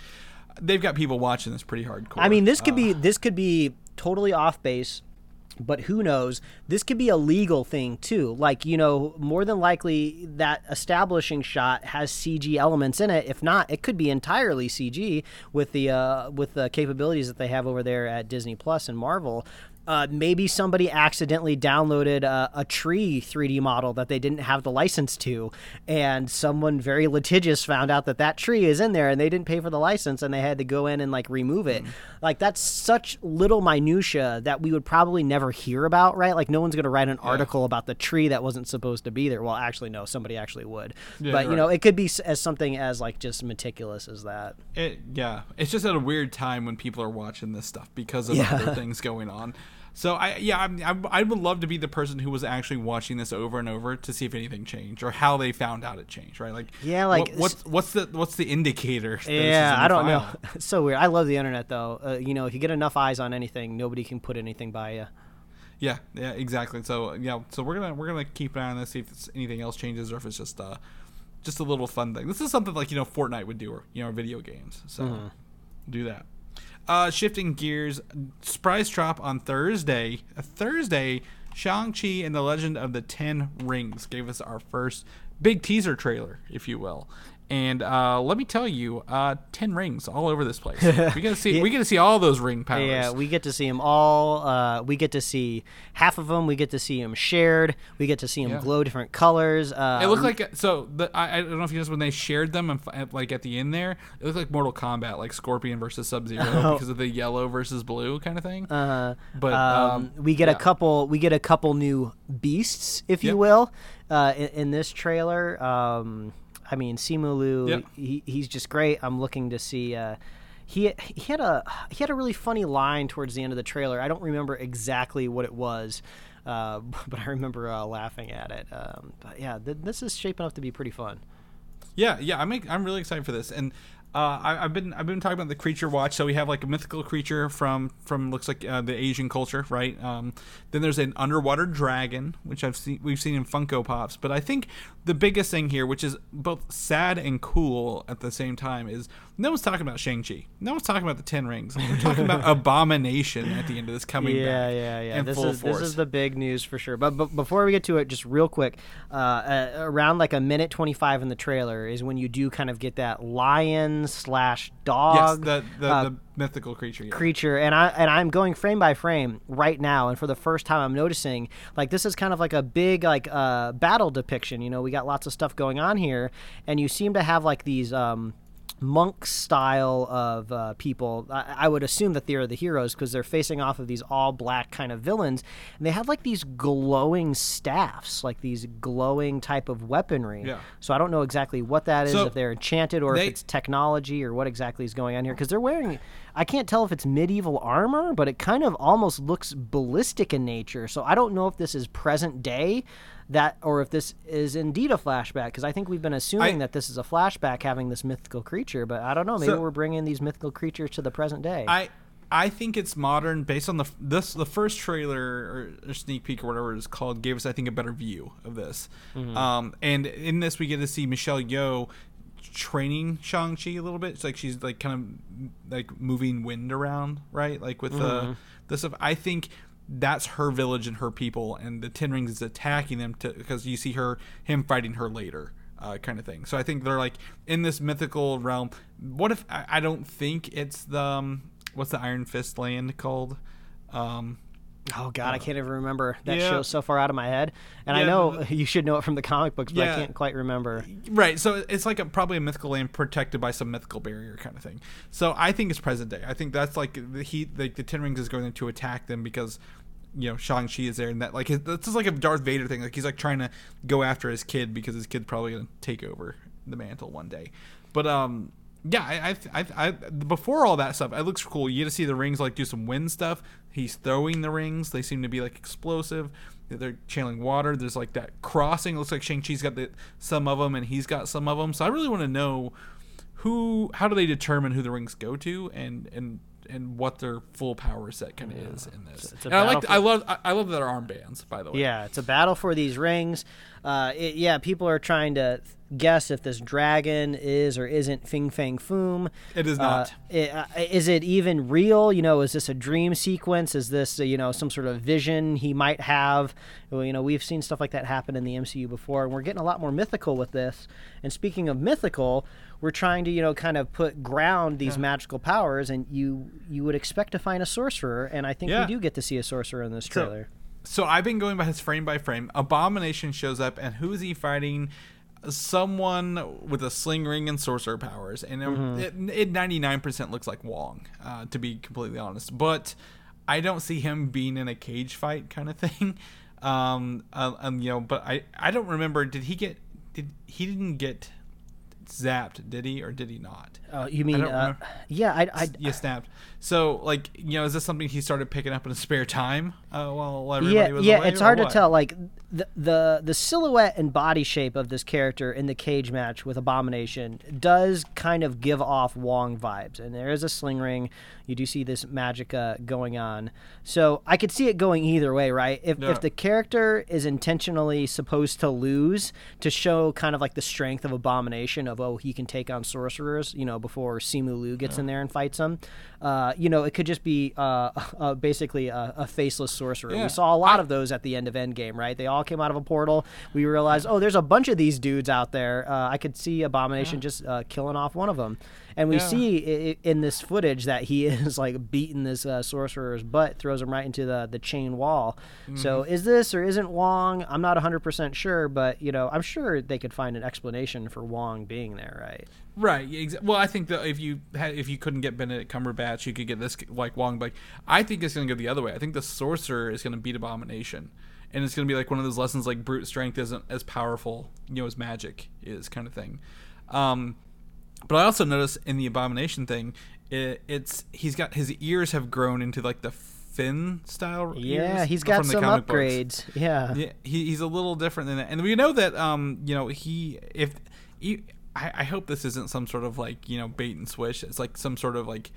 they've got people watching this pretty hardcore. I mean, this could Uh, be this could be totally off base, but who knows? This could be a legal thing too. Like you know, more than likely that establishing shot has CG elements in it. If not, it could be entirely CG with the uh, with the capabilities that they have over there at Disney Plus and Marvel. Uh, maybe somebody accidentally downloaded uh, a tree 3D model that they didn't have the license to, and someone very litigious found out that that tree is in there, and they didn't pay for the license, and they had to go in and like remove it. Like that's such little minutia that we would probably never hear about, right? Like no one's gonna write an article about the tree that wasn't supposed to be there. Well, actually, no, somebody actually would. Yeah, but you right. know, it could be as something as like just meticulous as that. It, yeah, it's just at a weird time when people are watching this stuff because of Yeah. other (laughs) things going on. So I yeah I'm, I'm, I would love to be the person who was actually watching this over and over to see if anything changed or how they found out it changed. Right? Like Yeah, like, what, what's what's the what's the indicator? that this is Yeah, I don't know. file? (laughs) It's so weird. I love the internet though. Uh, you know, if you get enough eyes on anything, nobody can put anything by you. Yeah, yeah, exactly. So yeah, so we're gonna we're gonna keep an eye on this, see if it's, anything else changes or if it's just uh just a little fun thing. This is something like you know Fortnite would do or you know video games. So Mm-hmm. do that. Uh, shifting gears, surprise drop on Thursday. Thursday, Shang Chi and the Legend of the Ten Rings gave us our first big teaser trailer, if you will. And uh, let me tell you, uh, ten rings all over this place. (laughs) We get to see, we get to see all those ring powers. Yeah, we get to see them all. Uh, we get to see half of them. We get to see them shared. We get to see them Yeah. glow different colors. Uh, It looked like so. The, I, I don't know if you noticed when they shared them and like at the end there, it looked like Mortal Kombat, like Scorpion versus Sub Zero (laughs) because of the yellow versus blue kind of thing. Oh. Uh, but um, um, we get a couple. We get a couple new beasts, if you will, uh, in, in this trailer. I mean, Simu Liu, Yep. he, he's just great. I'm looking to see. Uh, he he had a he had a really funny line towards the end of the trailer. I don't remember exactly what it was. Uh, (laughs) but I remember uh, laughing at it. Um, but yeah, th- this is shaping up to be pretty fun. Yeah, yeah, I'm I'm really excited for this, and uh, I, I've been I've been talking about the creature watch. So we have like a mythical creature from from looks like uh, the Asian culture, right? Um, then there's an underwater dragon, which I've seen we've seen in Funko Pops. But I think the biggest thing here, which is both sad and cool at the same time, is no one's talking about Shang Chi. No one's talking about the Ten Rings. We're talking about (laughs) Abomination at the end of this coming yeah, back. yeah, yeah. This full is force. this is the big news for sure. But, but before we get to it, just real quick, uh, uh, around like a minute twenty five in the trailer is when you do kind of get that lion slash yes, dog the the, uh, the mythical creature. Yeah. creature, and I and I'm going frame by frame right now, and for the first time, I'm noticing like this is kind of like a big like uh, battle depiction. You know, we got lots of stuff going on here, and you seem to have like these. Um, monk style of uh, people. I, I would assume that they're the heroes because they're facing off of these all black kind of villains, and they have like these glowing staffs, like these glowing type of weaponry. Yeah. So I don't know exactly what that is, So, if they're enchanted or they- if it's technology or what exactly is going on here because they're wearing i can't tell if it's medieval armor but it kind of almost looks ballistic in nature so i don't know if this is present day that or if this is indeed a flashback because i think we've been assuming I- that this is a flashback having this mythical creature but i don't know maybe So- we're bringing these mythical creatures to the present day I I think it's modern based on the this the first trailer or, sneak peek or whatever it's called gave us I think a better view of this. Mm-hmm. Um, and in this we get to see Michelle Yeoh training Shang Chi a little bit. It's like she's like kind of like moving wind around, right? Like with Mm-hmm. the the stuff. I think that's her village and her people, and the Ten Rings is attacking them to because you see her him fighting her later. Uh, kind of thing. So I think they're like in this mythical realm. What if I, I don't think it's the um, what's the Iron Fist land called? Um, oh god i can't even remember that yeah. show's so far out of my head and i know (laughs) you should know it from the comic books but i can't quite remember right. So it's like a, probably a mythical land protected by some mythical barrier kind of thing. So I think it's present day. I think that's like the heat. Like the Ten Rings is going to attack them because you know Shang Chi is there, and that like his, that's just like a Darth Vader thing. Like he's like trying to go after his kid because his kid's probably gonna take over the mantle one day. But um, yeah, I, I, I, I, before all that stuff, it looks cool. You get to see the rings like do some wind stuff. He's throwing the rings; they seem to be like explosive. They're channeling water. There's like that crossing. It looks like Shang Chi's got the, some of them, and he's got some of them. So I really want to know who, how do they determine who the rings go to, and and and what their full power set kind of is in this. And I like, I love, I, I love their armbands. By the way, Yeah, it's a battle for these rings. Uh, it, yeah, people are trying to guess if this dragon is or isn't Fing Fang Foom. It is Uh, not. uh, is it even real? You know, is this a dream sequence? Is this uh, you know some sort of vision he might have? Well, you know, we've seen stuff like that happen in the MCU before, and we're getting a lot more mythical with this. And speaking of mythical, we're trying to you know kind of put ground these magical powers, and you you would expect to find a sorcerer, and I think Yeah. we do get to see a sorcerer in this trailer. So I've been going by his frame by frame. Abomination shows up, and who is he fighting? Someone with a sling ring and sorcerer powers, and Mm-hmm. it- it ninety nine percent looks like Wong, uh, to be completely honest. But I don't see him being in a cage fight kind of (laughs) thing. Um, uh, um, you know, but I I don't remember. Did he get? Did he didn't get zapped? Did he or did he not? Oh, you mean? don't Uh, yeah, I, I, you snapped. So, like, you know, is this something he started picking up in his spare time uh, while everybody yeah, was yeah. away, It's hard to tell. Like the, the the silhouette and body shape of this character in the cage match with Abomination does kind of give off Wong vibes, and there is a sling ring. You do see this magic uh, going on, so I could see it going either way, right? If Yeah. if the character is intentionally supposed to lose to show kind of like the strength of Abomination, of oh he can take on sorcerers, you know, before Simu Liu gets in there and fights them. Uh, you know, it could just be uh, (laughs) uh, basically a, a faceless sorcerer. Yeah. We saw a lot of those at the end of Endgame, right? They all came out of a portal. We realized, oh, there's a bunch of these dudes out there. Uh, I could see Abomination just uh, killing off one of them. And we Yeah. see in this footage that he (laughs) is like beating this uh, sorcerer's butt, throws him right into the, the chain wall. So Mm-hmm. is this or isn't Wong? I'm not 100% sure, but, you know, I'm sure they could find an explanation for Wong being there, right? Right. Well, I think that if you had, if you couldn't get Benedict Cumberbatch, you could get this like Wong. But I think it's going to go the other way. I think the sorcerer is going to beat Abomination, and it's going to be like one of those lessons like brute strength isn't as powerful, you know, as magic is kind of thing. Um, but I also notice in the Abomination thing, it, it's he's got his ears have grown into like the fin style. Yeah, he's got from the some comic books. upgrades. Yeah. Yeah, he, he's a little different than that, and we know that. Um, you know, he if he, I, I hope this isn't some sort of like you know bait and switch. It's like some sort of like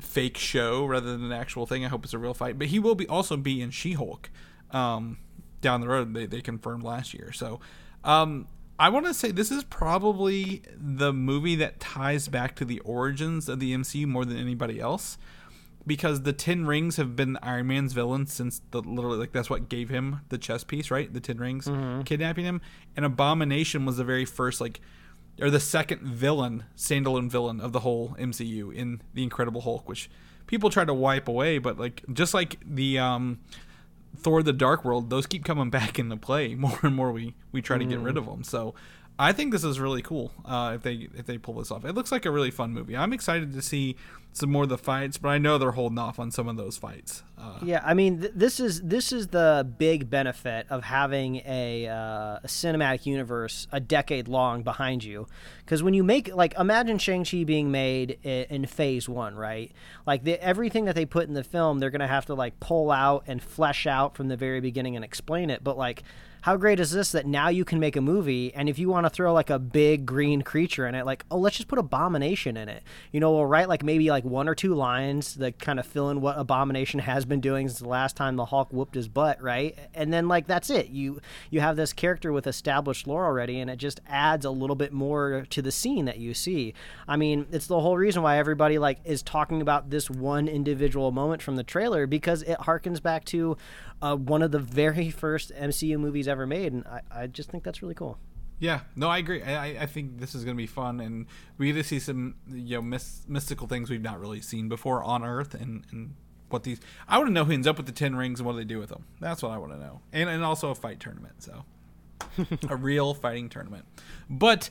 fake show rather than an actual thing. I hope it's a real fight. But he will be also be in She Hulk, um, down the road. They they confirmed last year. So, um, I want to say this is probably the movie that ties back to the origins of the MCU more than anybody else because the Ten Rings have been Iron Man's villain since the literally like that's what gave him the chess piece, right? The Ten Rings kidnapping him, and Abomination was the very first like, or the second villain, standalone villain of the whole MCU in the Incredible Hulk, which people try to wipe away, but like just like the um, Thor: The Dark World, those keep coming (laughs) back into play more and more. We we try to get rid mm. of them, so. I think this is really cool uh, if they if they pull this off. It looks like a really fun movie. I'm excited to see some more of the fights, but I know they're holding off on some of those fights. Uh, Yeah, I mean, th- this is this is the big benefit of having a, uh, a cinematic universe a decade long behind you, because when you make like imagine Shang Chi being made in, in Phase One, right? Like the, everything that they put in the film, they're gonna have to like pull out and flesh out from the very beginning and explain it. But like, how great is this that now you can make a movie and if you want to throw like a big green creature in it like oh let's just put abomination in it. You know we'll write like maybe like one or two lines that kind of fill in what abomination (laughs) has been doing since the last time the hulk whooped his butt right? And then like that's it. You you have this character with established lore already and it just adds a little bit more to the scene that you see. I mean it's the whole reason why everybody like is talking about this one individual moment from the trailer because it harkens back to uh, one of the very (laughs) first MCU movies made, and I, I just think that's really cool. Yeah, no, I agree. I, I- think this is going to be fun, and we get to see some you know mys- mystical things we've not really seen before on Earth, and, and what these. I want to know who ends up with the ten rings and what do they do with them. That's what I want to know, and and also a fight tournament. So (laughs) a real fighting tournament. But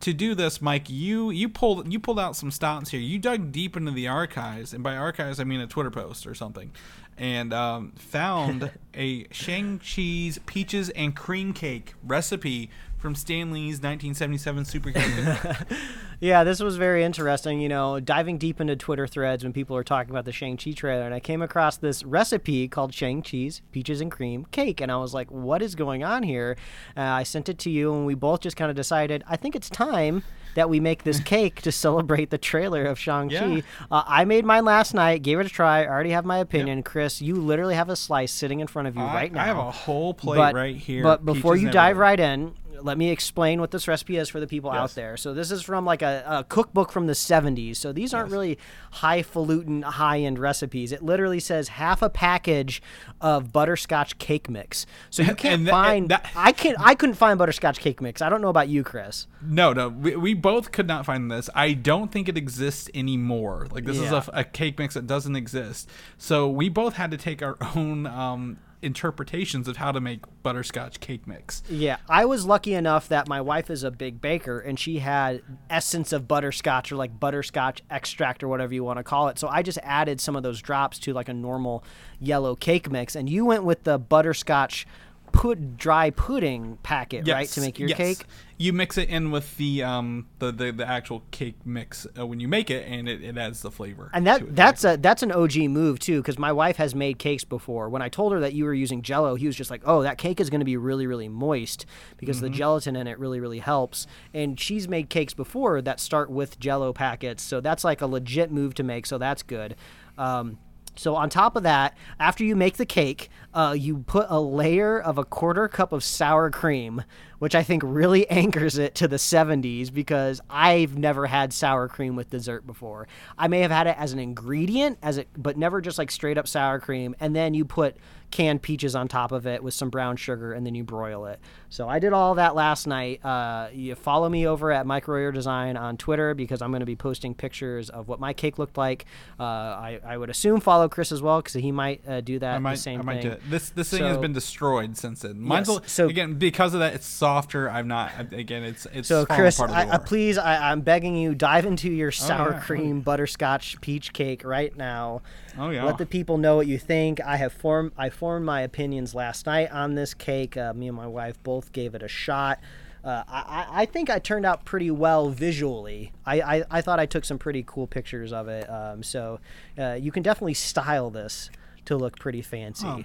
to do this, Mike, you you pulled you pulled out some stops here. You dug deep into the archives, and by archives I mean a Twitter post or something, and um, found a Shang Chi's peaches and cream cake recipe from Stan Lee's 1977 superhero. (laughs) Yeah, this was very interesting. You know, diving deep into Twitter threads when people are talking about the Shang-Chi trailer, and I came across this recipe called Shang-Chi's Peaches and Cream Cake. And I was like, what is going on here? Uh, I sent it to you, and we both just kind of decided, I think it's time that we make this cake to celebrate the trailer of Shang-Chi. Yeah. Uh, I made mine last night, gave it a try. I already have my opinion. Chris, you literally have a slice sitting in front of you I, right now. I have a whole plate but, right here. But before peaches you dive right in, let me explain what this recipe is for the people out there. So this is from like a, a cookbook from the 70s. So these aren't Yes. really highfalutin, high-end recipes. It literally says half a package of butterscotch cake mix. So you (laughs) can't tha- find. that- I can't. I couldn't find butterscotch cake mix. I don't know about you, Chris. No, no, we, we both could not find this. I don't think it exists anymore. Like this is a, a cake mix that doesn't exist. So we both had to take our (laughs) own um, interpretations of how to make butterscotch cake mix. Yeah, I was lucky enough that my wife is a big baker and she had essence of butterscotch or like butterscotch extract or whatever you want to call it. So I just added some of those drops to like a normal yellow cake mix and you went with the butterscotch put dry pudding packet, right, to make your yes. cake? You mix it in with the um the the, the actual cake mix uh, when you make it, and it, it adds the flavor. And that that's a that's an OG move too because my wife has made cakes before. When I told her that you were using Jello, he was just like, "Oh, that cake is going to be really really moist because Mm-hmm. the gelatin in it really really helps." And she's made cakes before that start with Jello packets, so that's like a legit move to make. So that's good. Um, so on top of that, after you make the cake, uh, you put a layer of a quarter cup of sour cream, which I think really (laughs) anchors it to the 70s because I've never had sour cream with dessert before. I may have had it as an ingredient, as it, but never just like straight up sour cream. And then you put canned peaches on top of it with some brown sugar, and then you broil it. So I did all that last night. Uh, you follow me over at Mike Royer Design on Twitter because I'm going to be posting pictures of what my cake looked like. Uh, I, I would assume follow Chris as well because he might uh, do that I might, the same I might thing. do it. This this thing has been destroyed since then. Mine's Yes, so- again because of that, it's softer. I'm not again. It's it's So Chris, I, I, please, I, I'm begging you, dive into your sour yeah. Oh, cream butterscotch peach cake right now. Oh, yeah. Let the people know what you think. I have formed I formed my opinions last night on this cake. Uh, me and my wife both gave it a shot. Uh, I, I- think I turned out pretty well visually. I, I, I thought I took some pretty cool pictures of it. Um, so uh, you can definitely style this to look pretty fancy. Oh.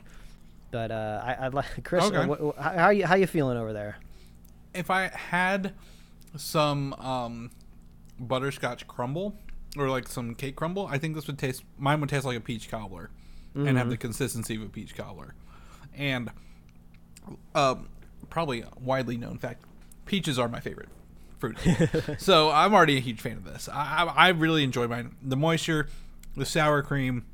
But uh, I, I'd like (laughs) Chris. Okay. what, what- how how you how you feeling over there? if I had some um, butterscotch crumble or like some cake crumble, I think this would taste. Mine would taste like a peach cobbler, and Mm-hmm. have the consistency of a peach cobbler, and um, probably a widely known fact: peaches are my favorite fruit. (laughs) so I'm already a huge fan of this. I, I, I really enjoy mine. The moisture, the sour cream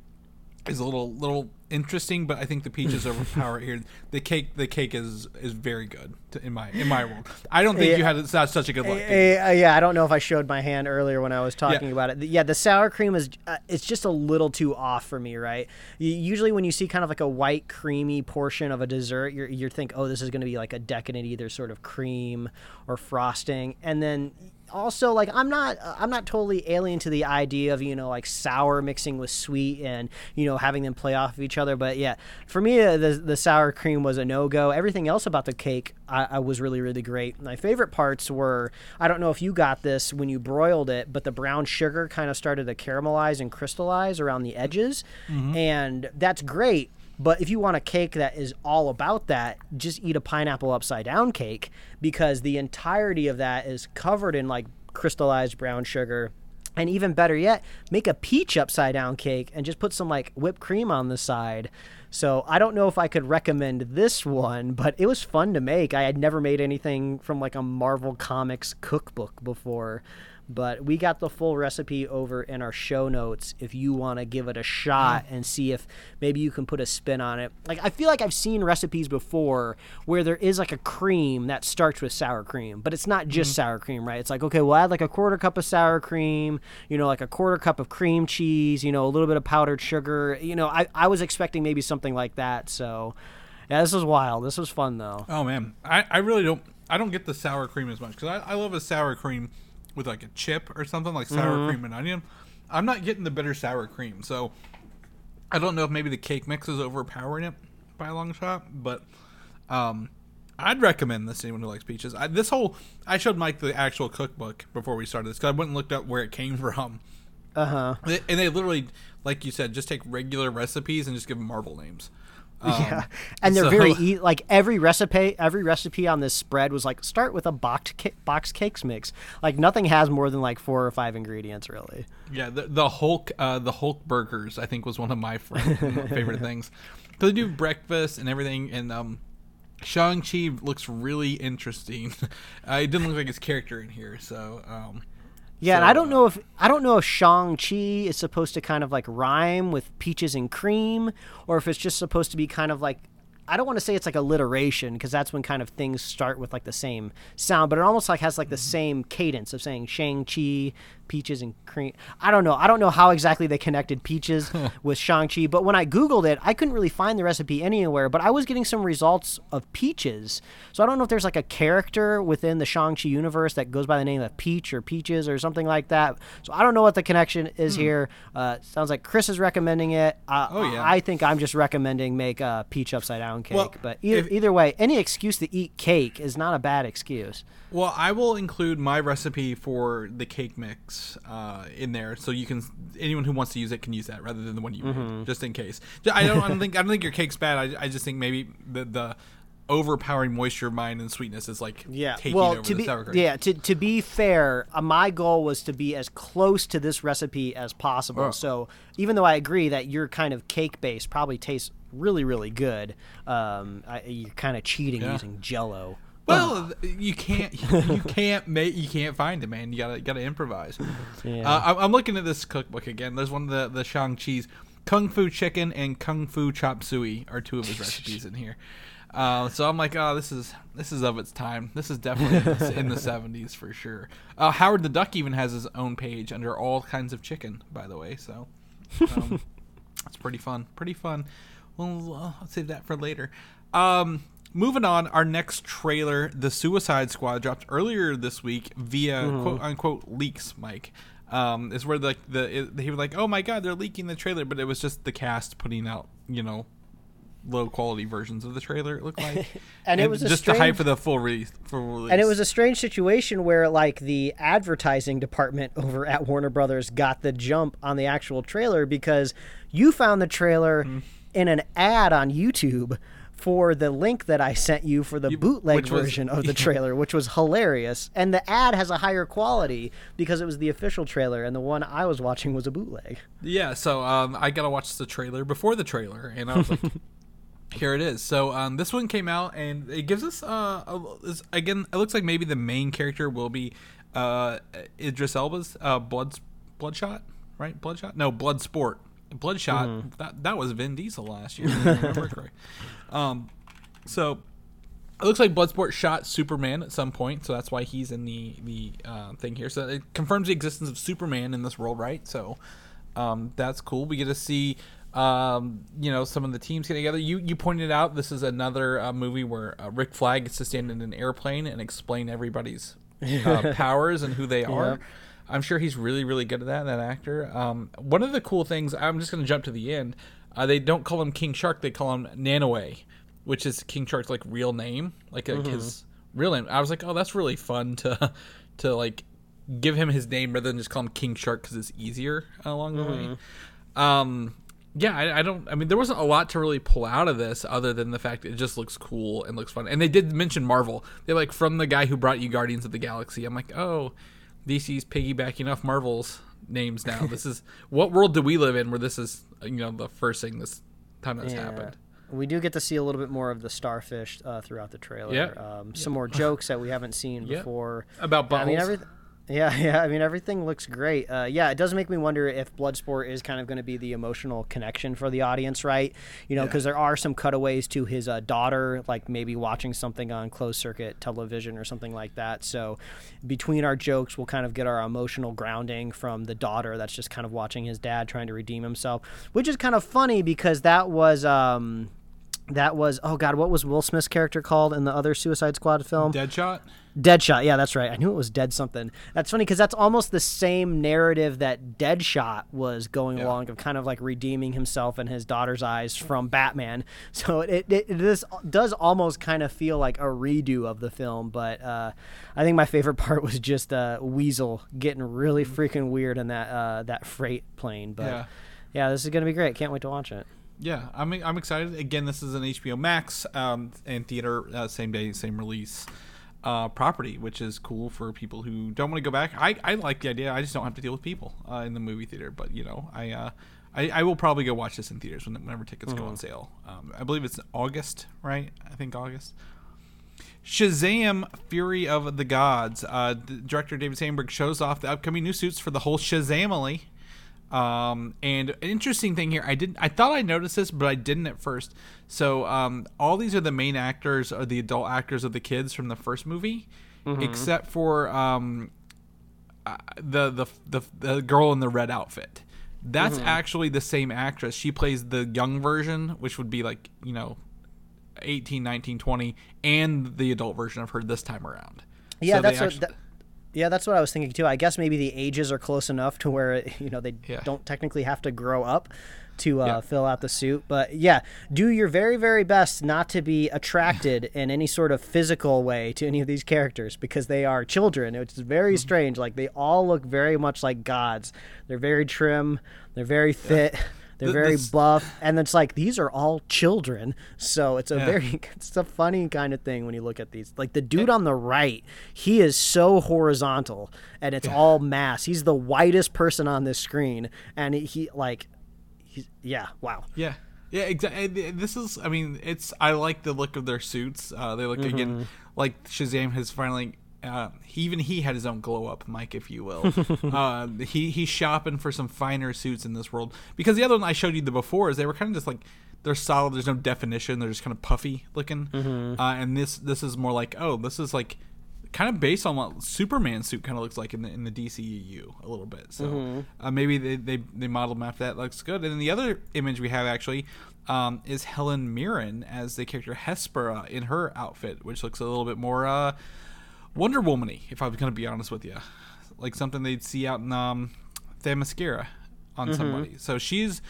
is a little little interesting, but I think the peaches overpower it here. The cake the cake is is very good to, in my in my world. I don't think Yeah. you had such a good luck. Eh, eh, yeah, I don't know if I showed my hand earlier when I was talking Yeah. about it. Yeah, the sour cream is uh, it's just a little too off for me, right? Usually when you see kind of like a white creamy portion of a dessert, you're you think, "Oh, this is going to be like a decadent either sort of cream or frosting." And then also like I'm not I'm not totally alien to the idea of, you know, like sour mixing with sweet and, you know, having them play off of each other, but yeah, for me uh, the the sour cream was a no-go. Everything else about the cake I, I was really really great. My favorite parts were I don't know if you got this when you broiled it, but the brown sugar kind of started to caramelize and crystallize around the edges, and that's great. But if you want a cake that is all about that, just eat a pineapple upside down cake because the entirety of that is covered in like crystallized brown sugar. And even better yet, make a peach upside down cake and just put some like whipped cream on the side. So I don't know if I could recommend this one, but it was fun to make. I had never made anything from like a Marvel Comics cookbook before. But we got the full recipe over in our show notes if you want to give it a shot and see if maybe you can put a spin on it. Like I feel like I've seen recipes before where there is like a cream that starts with sour cream, but it's not just mm-hmm. sour cream, right? It's like okay, we'll add like a quarter cup of sour cream, you know, like a quarter cup of cream cheese, you know, a little bit of powdered sugar. You know, I, I was expecting maybe something like that. So yeah, this was wild. This was fun though. Oh man, I, I really don't I don't get the sour cream as much because I, I love a sour cream with like a chip or something like sour Mm-hmm. cream and onion. I'm not getting the bitter sour cream, so I don't know if maybe the cake mix is overpowering it by a long shot, but um, I'd recommend this to anyone who likes peaches. I, this whole I showed Mike the actual cookbook before we started this because I went and looked up where it came (laughs) from. Uh huh. And they literally, like you said, just take regular recipes and just give them Marvel names. (laughs) Um, yeah, and they're so- very (laughs) e- like every recipe. Every recipe on this spread was like start with a boxed ca- box cakes mix. Like nothing has more than like four or five ingredients really. Yeah, the, the Hulk, uh, the Hulk burgers, I think was one of my favorite (laughs) things. So they do breakfast and everything, and um, Shang Chi looks really interesting. uh, it didn't look like his character in here, so um, Yeah, and I don't know if I don't know if Shang Chi is supposed to kind of like rhyme with peaches and cream, or if it's just supposed to be kind of like I don't want to say it's like alliteration because that's when kind of things start with like the same sound, but it almost like has like the mm-hmm. same cadence of saying Shang Chi, peaches and cream. I don't know. I don't know how exactly they connected peaches (laughs) with Shang Chi, but when I googled it, I couldn't really find the recipe anywhere. But I was getting some results of peaches, so I don't know if there's like a character within the Shang Chi universe that goes by the name of Peach or Peaches or something like that. So I don't know what the connection is here. Uh, sounds like Chris is recommending it. Uh, Hmm. Oh, yeah. I think I'm just recommending make a peach upside down cake. Well, but either, if- either way, any excuse to eat cake is not a bad excuse. Well, I will include my recipe for the cake mix uh, in there, so you can anyone who wants to use it can use that rather than the one you Mm-hmm. made, just in case. I don't, I don't think I don't think your cake's bad. I, I just think maybe the the overpowering moisture of mine and sweetness is like taking well, over to the be sour cream. yeah, to, to be fair, uh, my goal was to be as close to this recipe as possible. Oh. So even though I agree that your kind of cake base probably tastes really really good, um, I, you're kind of cheating Yeah. using Jello. Well, you can't you can't make you can't find it, man. You gotta gotta improvise. Yeah. Uh, I'm- looking at this cookbook again. There's one of the the Shang Chi's Kung Fu Chicken and Kung Fu Chop Suey are two of his recipes in here. Uh, so I'm like, oh, this is this is of its time. This is definitely in the, in the (laughs) 70s for sure. Uh, Howard the Duck even has his own page under all kinds of chicken, by the way. So um, (laughs) it's pretty fun. Pretty fun. Well, I'll save that for later. Um, moving on, our next trailer, The Suicide Squad, dropped earlier this week via quote unquote leaks. Mike, um, is where like the it, he was like, oh my god, they're leaking the trailer, but it was just the cast putting out, you know. Low quality versions of the trailer. It looked like, (laughs) And it was just to hype for the full release. Full release. And it was a strange situation where, like, the advertising department (laughs) over at Warner Brothers got the jump on the actual trailer because you found the trailer Mm. in an ad on YouTube for the link that I sent you for the bootleg which was- version of the (laughs) trailer, which was hilarious. And the ad has a higher quality because it was the official trailer, and the one I was watching was a bootleg. Yeah, so um, I gotta watch the trailer before the trailer, and I was like, (laughs) "Here it is." So um, this one came out, and it gives us uh, a, again. It looks like maybe the main character will be uh, Idris Elba's uh, Blood Bloodshot, right? Bloodshot? No, Bloodsport. Bloodshot. That that was Vin Diesel last year. if I remember correctly. (laughs) Um, so it looks like Bloodsport shot Superman at some point, so that's why he's in the the uh, thing here. So it confirms the existence of Superman in this world, right? So um, that's cool. We get to see um, you know some of the teams get together. You you pointed out this is another uh, movie where uh, Rick Flag gets to stand in an airplane and explain everybody's uh, (laughs) powers and who they are. I'm sure he's really, really good at that. That actor. Um, one of the cool things. I'm just going to jump to the end. Uh, they don't call him King Shark. They call him Nanaue, which is King Shark's like real name, like, like his real name. I was like, oh, that's really fun to (laughs) to like give him his name rather than just call him King Shark because it's easier along the way. Um, yeah, I, I don't. I mean, there wasn't a lot to really pull out of this other than the fact it just looks cool and looks fun. And they did mention Marvel. They're like from the guy who brought you Guardians of the Galaxy. I'm like, oh, DC's piggybacking off Marvel's names now. this is (laughs) what world do we live in where this is you know the first thing this time that's happened. We do get to see a little bit more of the starfish uh, throughout the trailer. Yeah. Um, some more jokes that we haven't seen (laughs) Yeah. before. About I mean, everything. Yeah, (laughs) yeah. I mean, everything looks great. Uh, yeah, it does make me wonder if Bloodsport is kind of going to be the emotional connection for the audience, right? You know, because there are some cutaways to his uh, daughter, like maybe watching something on closed circuit television or something like that. So, between our jokes, we'll kind of get our emotional grounding from the daughter that's just kind of watching his dad trying to redeem himself, which is kind of funny because that was. Um, that was oh god, what was Will Smith's character called in the other Suicide Squad film? Deadshot. Deadshot. Yeah, that's right. I knew it was Dead something. That's funny because that's almost the same narrative that Deadshot was going Yeah. along of kind of like redeeming himself in his daughter's eyes from Batman. (laughs) So it, it, it this does almost kind of feel like a redo of the film. But uh, I think my favorite (laughs) part was just uh, Weasel getting really freaking weird in that uh, that freight plane. But. Yeah. yeah, this is gonna be great. Can't wait to watch it. Yeah, I'm I'm excited. Again, this is an HBO Max um, and theater uh, same day, same release uh, property, which is cool for people who don't want to go back. I, I like the idea. I just don't have to deal with people uh, in the movie theater. But you know, I, uh, I I will probably go watch this in theaters whenever tickets go on sale. Um, I believe it's August, right? I think August. Shazam: Fury of the Gods. Uh, the director David Sandberg shows off the upcoming new suits for the whole Shazamily. Um, and an interesting thing here, I didn't, I thought I noticed this, but I didn't at first. So, um, all these are the main actors, or the adult actors of the kids from the first movie, except for um, uh, the, the the the girl in the red outfit. That's actually the same actress. She plays the young version, which would be like you know, 18, 19, 20, and the adult version of her this time around. Yeah, So that's what. That, yeah, that's what I was thinking too. I guess maybe the ages are close enough to where (laughs) you know they Yeah. don't technically have to grow up to uh, Yeah. fill out the suit. But yeah, do your very very best not to be attracted (laughs) in any sort of physical way to any of these characters because they are children. It's very Mm-hmm. strange. Like they all look very much like gods. They're very trim. They're very fit. (laughs) They're Th- very this- buff, and it's like these are all children. So it's a Yeah. very (laughs) it's a funny kind of thing when you look at these. Like the dude on the right, he is so horizontal, and it's all mass. He's the whitest person on this screen, and he, he like, he's yeah, wow. Yeah. Yeah, exactly. This is, I mean, it's. I like the look of their suits. Uh, they look again like Shazam has finally. Uh, he, even he had his own glow up, Mike, if you will. (laughs) uh, he he's shopping for some finer suits in this world because the other one I showed you the before is they were kind of just like they're solid. There's no definition. They're just kind of puffy looking. Uh, and this this is more like oh, this is like kind of based on what Superman suit kind of looks like in the in the DCEU a little bit. So uh, maybe they, they they modeled him after that. Looks good. And then the other image we have actually um, is Helen Mirren as the character Hespera in her outfit, which looks a little bit more uh, Wonder Woman-y, if I was going to be honest with you, like something they'd see out in um, Themyscira on somebody. So she's.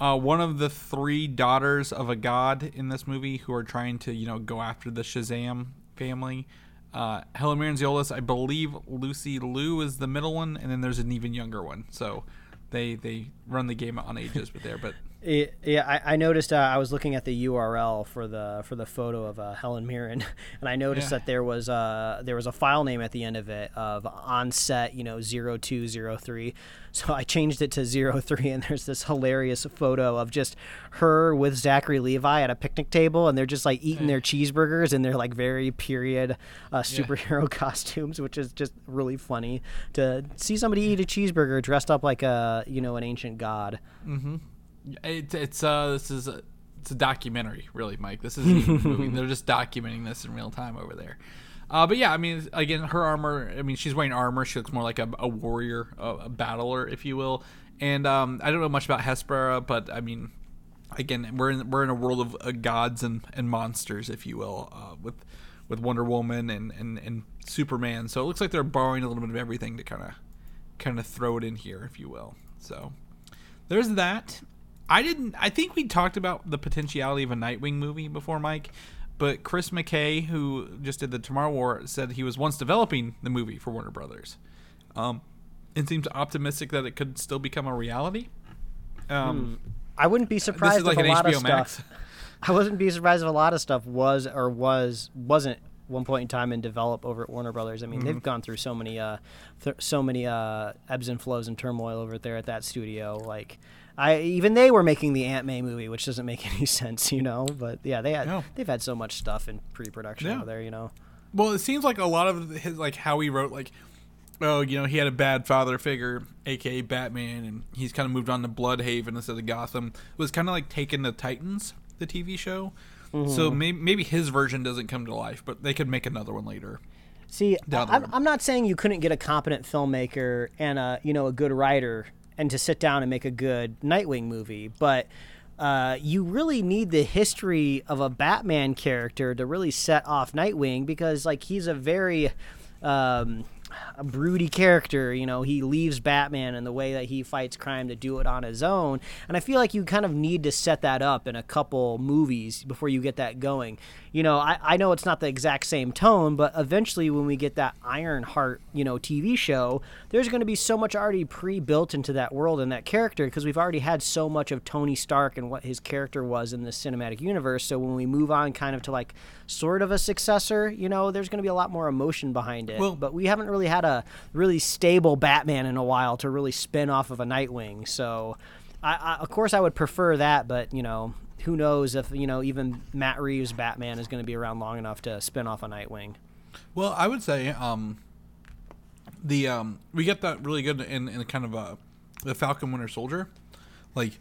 Uh, one of the three daughters of a god in this movie who are trying to, you know, go after the Shazam family. Uh, Helen Mirren's the. I believe Lucy Liu is the middle one, and then there's an even younger one. So they they run the game on ages with there. But Yeah, yeah, I, I noticed. Uh, I was looking at the URL for the for the photo of uh, Helen Mirren, (laughs) and I noticed Yeah. that there was uh there was a file name at the end of it of onset, you know, zero two zero three. So I changed it to zero three, and there's this hilarious photo of just her with Zachary Levi at a picnic table, and they're just like eating their cheeseburgers in their like very period uh, superhero (laughs) costumes, which is just really funny to see somebody eat a cheeseburger dressed up like a you know an ancient god. It, it's uh this is a it's a documentary really Mike. This isn't even a movie. (laughs) They're just documenting this in real time over there. Uh, but yeah I mean again her armor I mean she's wearing armor. She looks more like a, a warrior a, a battler if you will. And um, I don't know much about Hespera but I mean again we're in we're in a world of uh, gods and, and monsters if you will uh, with with Wonder Woman and, and, and Superman. So it looks like they're borrowing a little bit of everything to kind of kind of throw it in here if you will. So there's that. I didn't. I think we talked about the potentiality of a Nightwing movie before, Mike. But Chris McKay, who just did the Tomorrow War, said he was once developing the movie for Warner Brothers. Um, it seems optimistic that it could still become a reality. Um, I wouldn't be this surprised is like if an a lot of HBO stuff. Max. (laughs) I wouldn't be surprised if a lot of stuff was or was wasn't one point in time and develop over at Warner Brothers. I mean, Mm-hmm. they've gone through so many uh, th- so many uh, ebbs and flows and turmoil over there at that studio. Like, I even they were making the Aunt May movie, which doesn't make (laughs) any sense, you know. But yeah, they had No. they've had so much stuff in pre-production Yeah. over there, you know. Well, it seems like a lot of his like how he wrote like, oh, you know, he had a bad father figure, aka Batman, and he's kind of moved on to Blüdhaven instead of Gotham. It was kind of like taking the Titans, the TV show. So maybe maybe his version doesn't come to life, but they could make another one later. See, I'm. I'm not saying you couldn't get a competent filmmaker and a you know a good writer and to sit down and make a good Nightwing movie, but uh, you really need the history of a Batman character to really set off Nightwing because, like, he's a very um, a broody character. You know, he leaves Batman and the way that he fights crime to do it on his own. And I feel like you kind of need to set that up in a couple movies before you get that going. You know, I, I know it's not the exact same tone, but eventually when we get that Ironheart, you know, TV show, there's going to be so much already pre-built into that world and that character because we've already had so much of Tony Stark and what his character was in the cinematic universe. So when we move on kind of to like sort of a successor, you know, there's going to be a lot more emotion behind it. Well- but we haven't really had a really stable Batman in a while to really spin off of a Nightwing. So, I, I, of course, I would prefer that, but you know, who knows if you know even Matt Reeves' Batman is going to be around long enough to spin off a Nightwing. Well, I would say um, the um, we get that really good in, in kind of a the Falcon Winter Soldier. Like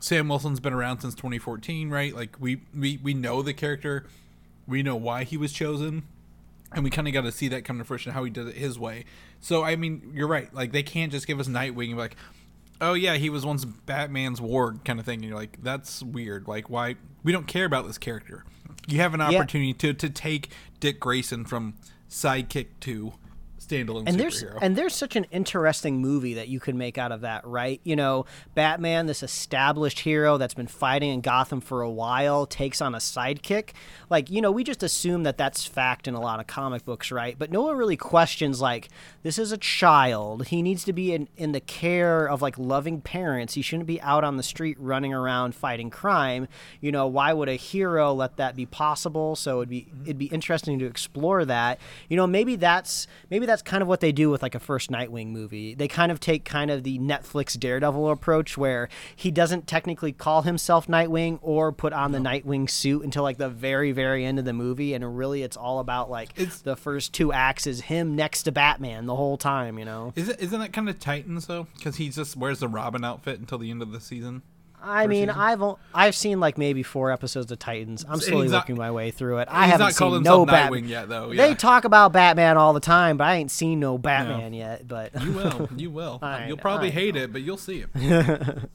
Sam Wilson's been around since 2014, right? Like we we we know the character, we know why he was chosen, and we kind of got to see that come to fruition how he did it his way. So I mean, you're right. Like they can't just give us Nightwing and be like, oh yeah, he was once Batman's ward kind of thing. And you're like, that's weird. Like why we don't care about this character. You have an Yeah. opportunity to to take Dick Grayson from sidekick to standalone and there's and there's such an interesting movie that you could make out of that, right? You know, Batman, this established hero that's been fighting in Gotham for a while, takes on a sidekick. Like, you know, we just assume that that's fact in a lot of comic books, right? But no one really questions like this is a child. He needs to be in in the care of like loving parents. He shouldn't be out on the street running around fighting crime. You know, why would a hero let that be possible? So it'd be it'd be interesting to explore that. You know, maybe that's maybe that's kind of what they do with like a first Nightwing movie. They kind of take kind of the Netflix Daredevil approach where he doesn't technically call himself Nightwing or put on the Nightwing suit until like the very very end of the movie and really it's all about like It's- the first two acts is him next to Batman the whole time, you know. Is it, isn't that kind of Titans though? Because he just wears the Robin outfit until the end of the season. I mean, season? I've o- I've seen like maybe four episodes of Titans. I'm slowly not- working my way through it. I haven't seen no Batman Nightwing yet, though, They talk about Batman all the time, but I ain't seen no Batman yet. But You will, (laughs) you will. I You'll probably I hate it, but you'll see it. (laughs)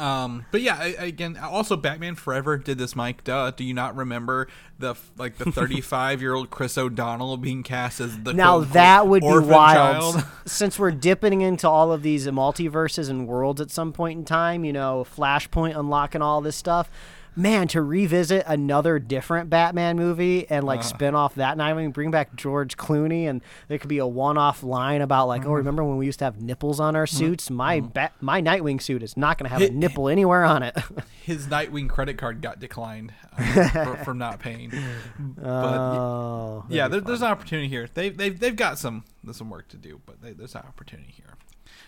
um, but yeah, I, again, also Batman Forever did this, Mike. Duh. Do you not remember the like the 35 year old Chris O'Donnell being cast as the now that would be wild. child? (laughs) Since we're dipping into all of these multiverses and worlds at some point in time, you know, Flashpoint unlocking all this stuff. Man, to revisit another different Batman movie and like uh-huh. spin off that Nightwing, bring back George Clooney, and there could be a one-off line about like, oh, uh-huh. remember when we used to have nipples on our mm-hmm. suits? My mm-hmm. bat, my Nightwing suit is not going to have a nipple anywhere on it. (laughs) His Nightwing credit card got declined uh, from not paying. But oh, yeah, there, there's an opportunity here. They've they've they've got some some work to do, but they, there's an opportunity here.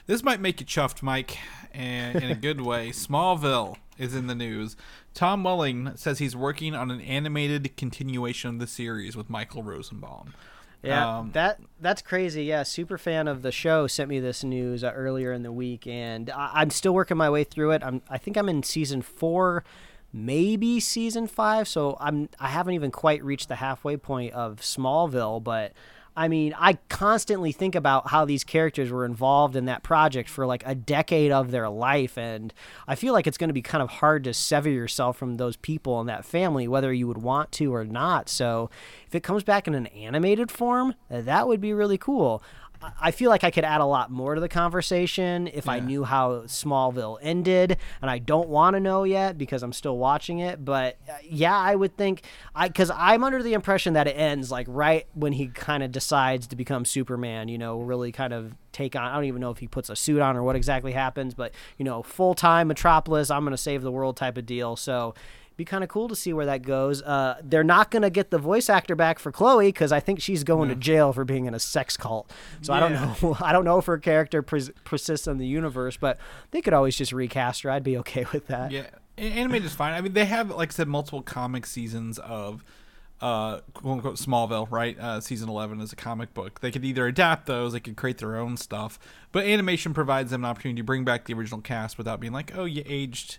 This might make you chuffed, Mike, and in a good way. (laughs) Smallville is in the news. Tom Welling says he's working on an animated continuation of the series with Michael Rosenbaum. Yeah, Um, that that's crazy. Yeah, super fan of the show sent me this news uh, earlier in the week, and I, I'm still working my way through it. I'm I think I'm in season four, maybe season five. So I'm I haven't even quite reached the halfway point of Smallville, but. I mean, I constantly think about how these characters were involved in that project for like a decade of their life, and I feel like it's going to be kind of hard to sever yourself from those people and that family, whether you would want to or not. So, if it comes back in an animated form, that would be really cool. I- feel like I could add a lot more to the conversation if I knew how Smallville ended, and I don't want to know yet because I'm still watching it. But uh, yeah, I would think I because I'm under the impression that it ends like right when he kind of decides to become Superman. You know, really kind of take on. I don't even know if he puts a suit on or what exactly happens, but you know, full time Metropolis, I'm gonna save the world type of deal. So be kind of cool to see where that goes. Uh, they're not going to get the voice actor back for Chloe because I think she's going to jail for being in a sex cult. So I don't know. (laughs) I don't know if her character pres- persists in the universe, but they could always just recast her. I'd be okay with that. Yeah, animated is fine. I mean, they have, like I said, multiple comic seasons of uh, quote unquote Smallville, right? Uh, season 11 is a comic book. They could either adapt those, they could create their own stuff, but animation provides them an opportunity to bring back the original cast without being like, oh, you aged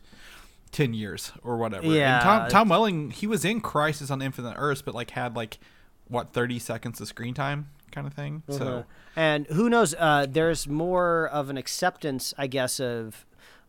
10 years or whatever. Yeah. And Tom, Tom Welling, he was in Crisis on Infinite Earths, but like had like, what, 30 seconds of screen time kind of thing? So. Uh-huh. And who knows? Uh, there's more of an acceptance, I guess, of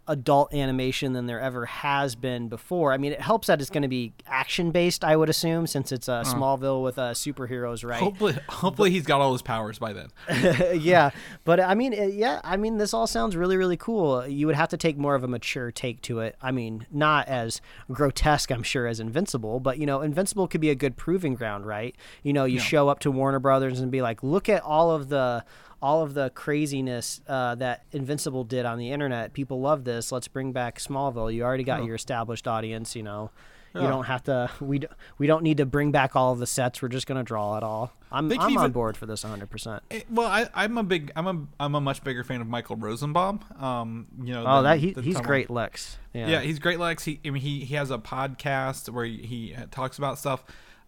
adult animation than there ever has been before. I mean, it helps that it's going to be action based, I would assume, since it's uh, Smallville with uh, superheroes, right? Hopefully, hopefully he's got all his powers by then. (laughs) yeah, but I mean, yeah, I mean, this all sounds really, really cool. You would have to take more of a mature take to it. I mean, not as grotesque, I'm sure, as Invincible, but you know, Invincible could be a good proving ground, right? You know, you show up to Warner Brothers and be like, look at all of the all of the craziness uh, that Invincible did on the internet. People love this. Let's bring back Smallville. You already got your established audience. You know, you don't have to. (laughs) We d- we don't need to bring back all of the sets. We're just gonna draw it all. I'm I'm could on board for this 100. percent Eh, Well, I, I'm a big, I'm a, I'm a much bigger fan of Michael Rosenbaum. Um, you know, Oh, than- that he, he's Tom great, Lex. Yeah. Yeah, he's great, Lex. He, I mean, he he has a podcast where he, he talks about stuff.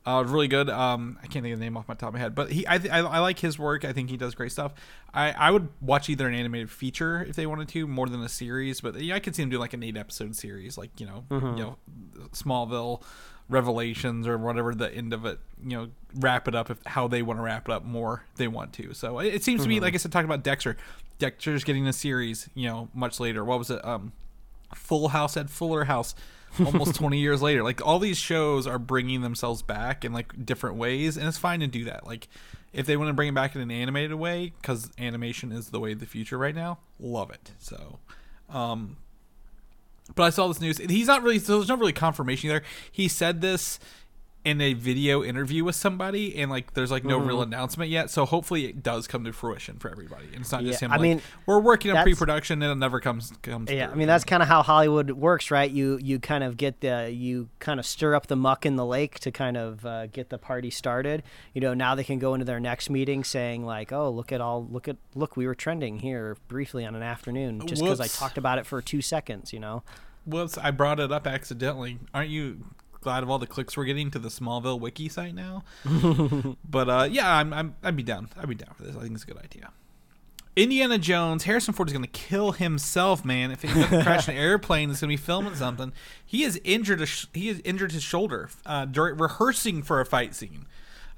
Uh, really good. Um, I can't think of the name off my top of my head, but he, I, th- I, I like his work. I think he does great stuff. I, I would watch either an animated feature if they wanted to, more than a series. But yeah, I could see him do like an eight episode series, like you know, Mm-hmm. you know, Smallville, Revelations, or whatever the end of it. You know, wrap it up if how they want to wrap it up more they want to. So it, it seems to me, Mm-hmm. like I said, talking about Dexter. Dexter's getting a series. You know, much later. What was it? Um, Full House at Fuller House almost 20 years later. Like all these shows are bringing themselves back in like different ways and it's fine to do that. Like if they want to bring it back in an animated way cuz animation is the way of the future right now, love it. So um but I saw this news. He's not really. So there's no really confirmation there. He said this in a video interview with somebody, and like there's like no real announcement yet. So hopefully it does come to fruition for everybody, and it's not just Yeah, him. I like, mean, we're working on pre-production, and it never comes comes. Yeah, through. I mean that's kind of how Hollywood works, right? You you kind of get the you kind of stir up the muck in the lake to kind of uh, get the party started. You know, now they can go into their next meeting saying like, "Oh, look at all look at look, we were trending here briefly on an afternoon just because I talked about it for two seconds." You know, Whoops, I brought it up accidentally. Aren't you glad of all the clicks we're getting to the Smallville wiki site now? (laughs) but uh, yeah, I'm, I'm I'd be down. I'd be down for this. I think it's a good idea. Indiana Jones, Harrison Ford is going to kill himself, man. If he doesn't (laughs) crash an airplane, it's going to be filming something. He is injured. A sh- he has injured his shoulder uh, during rehearsing for a fight scene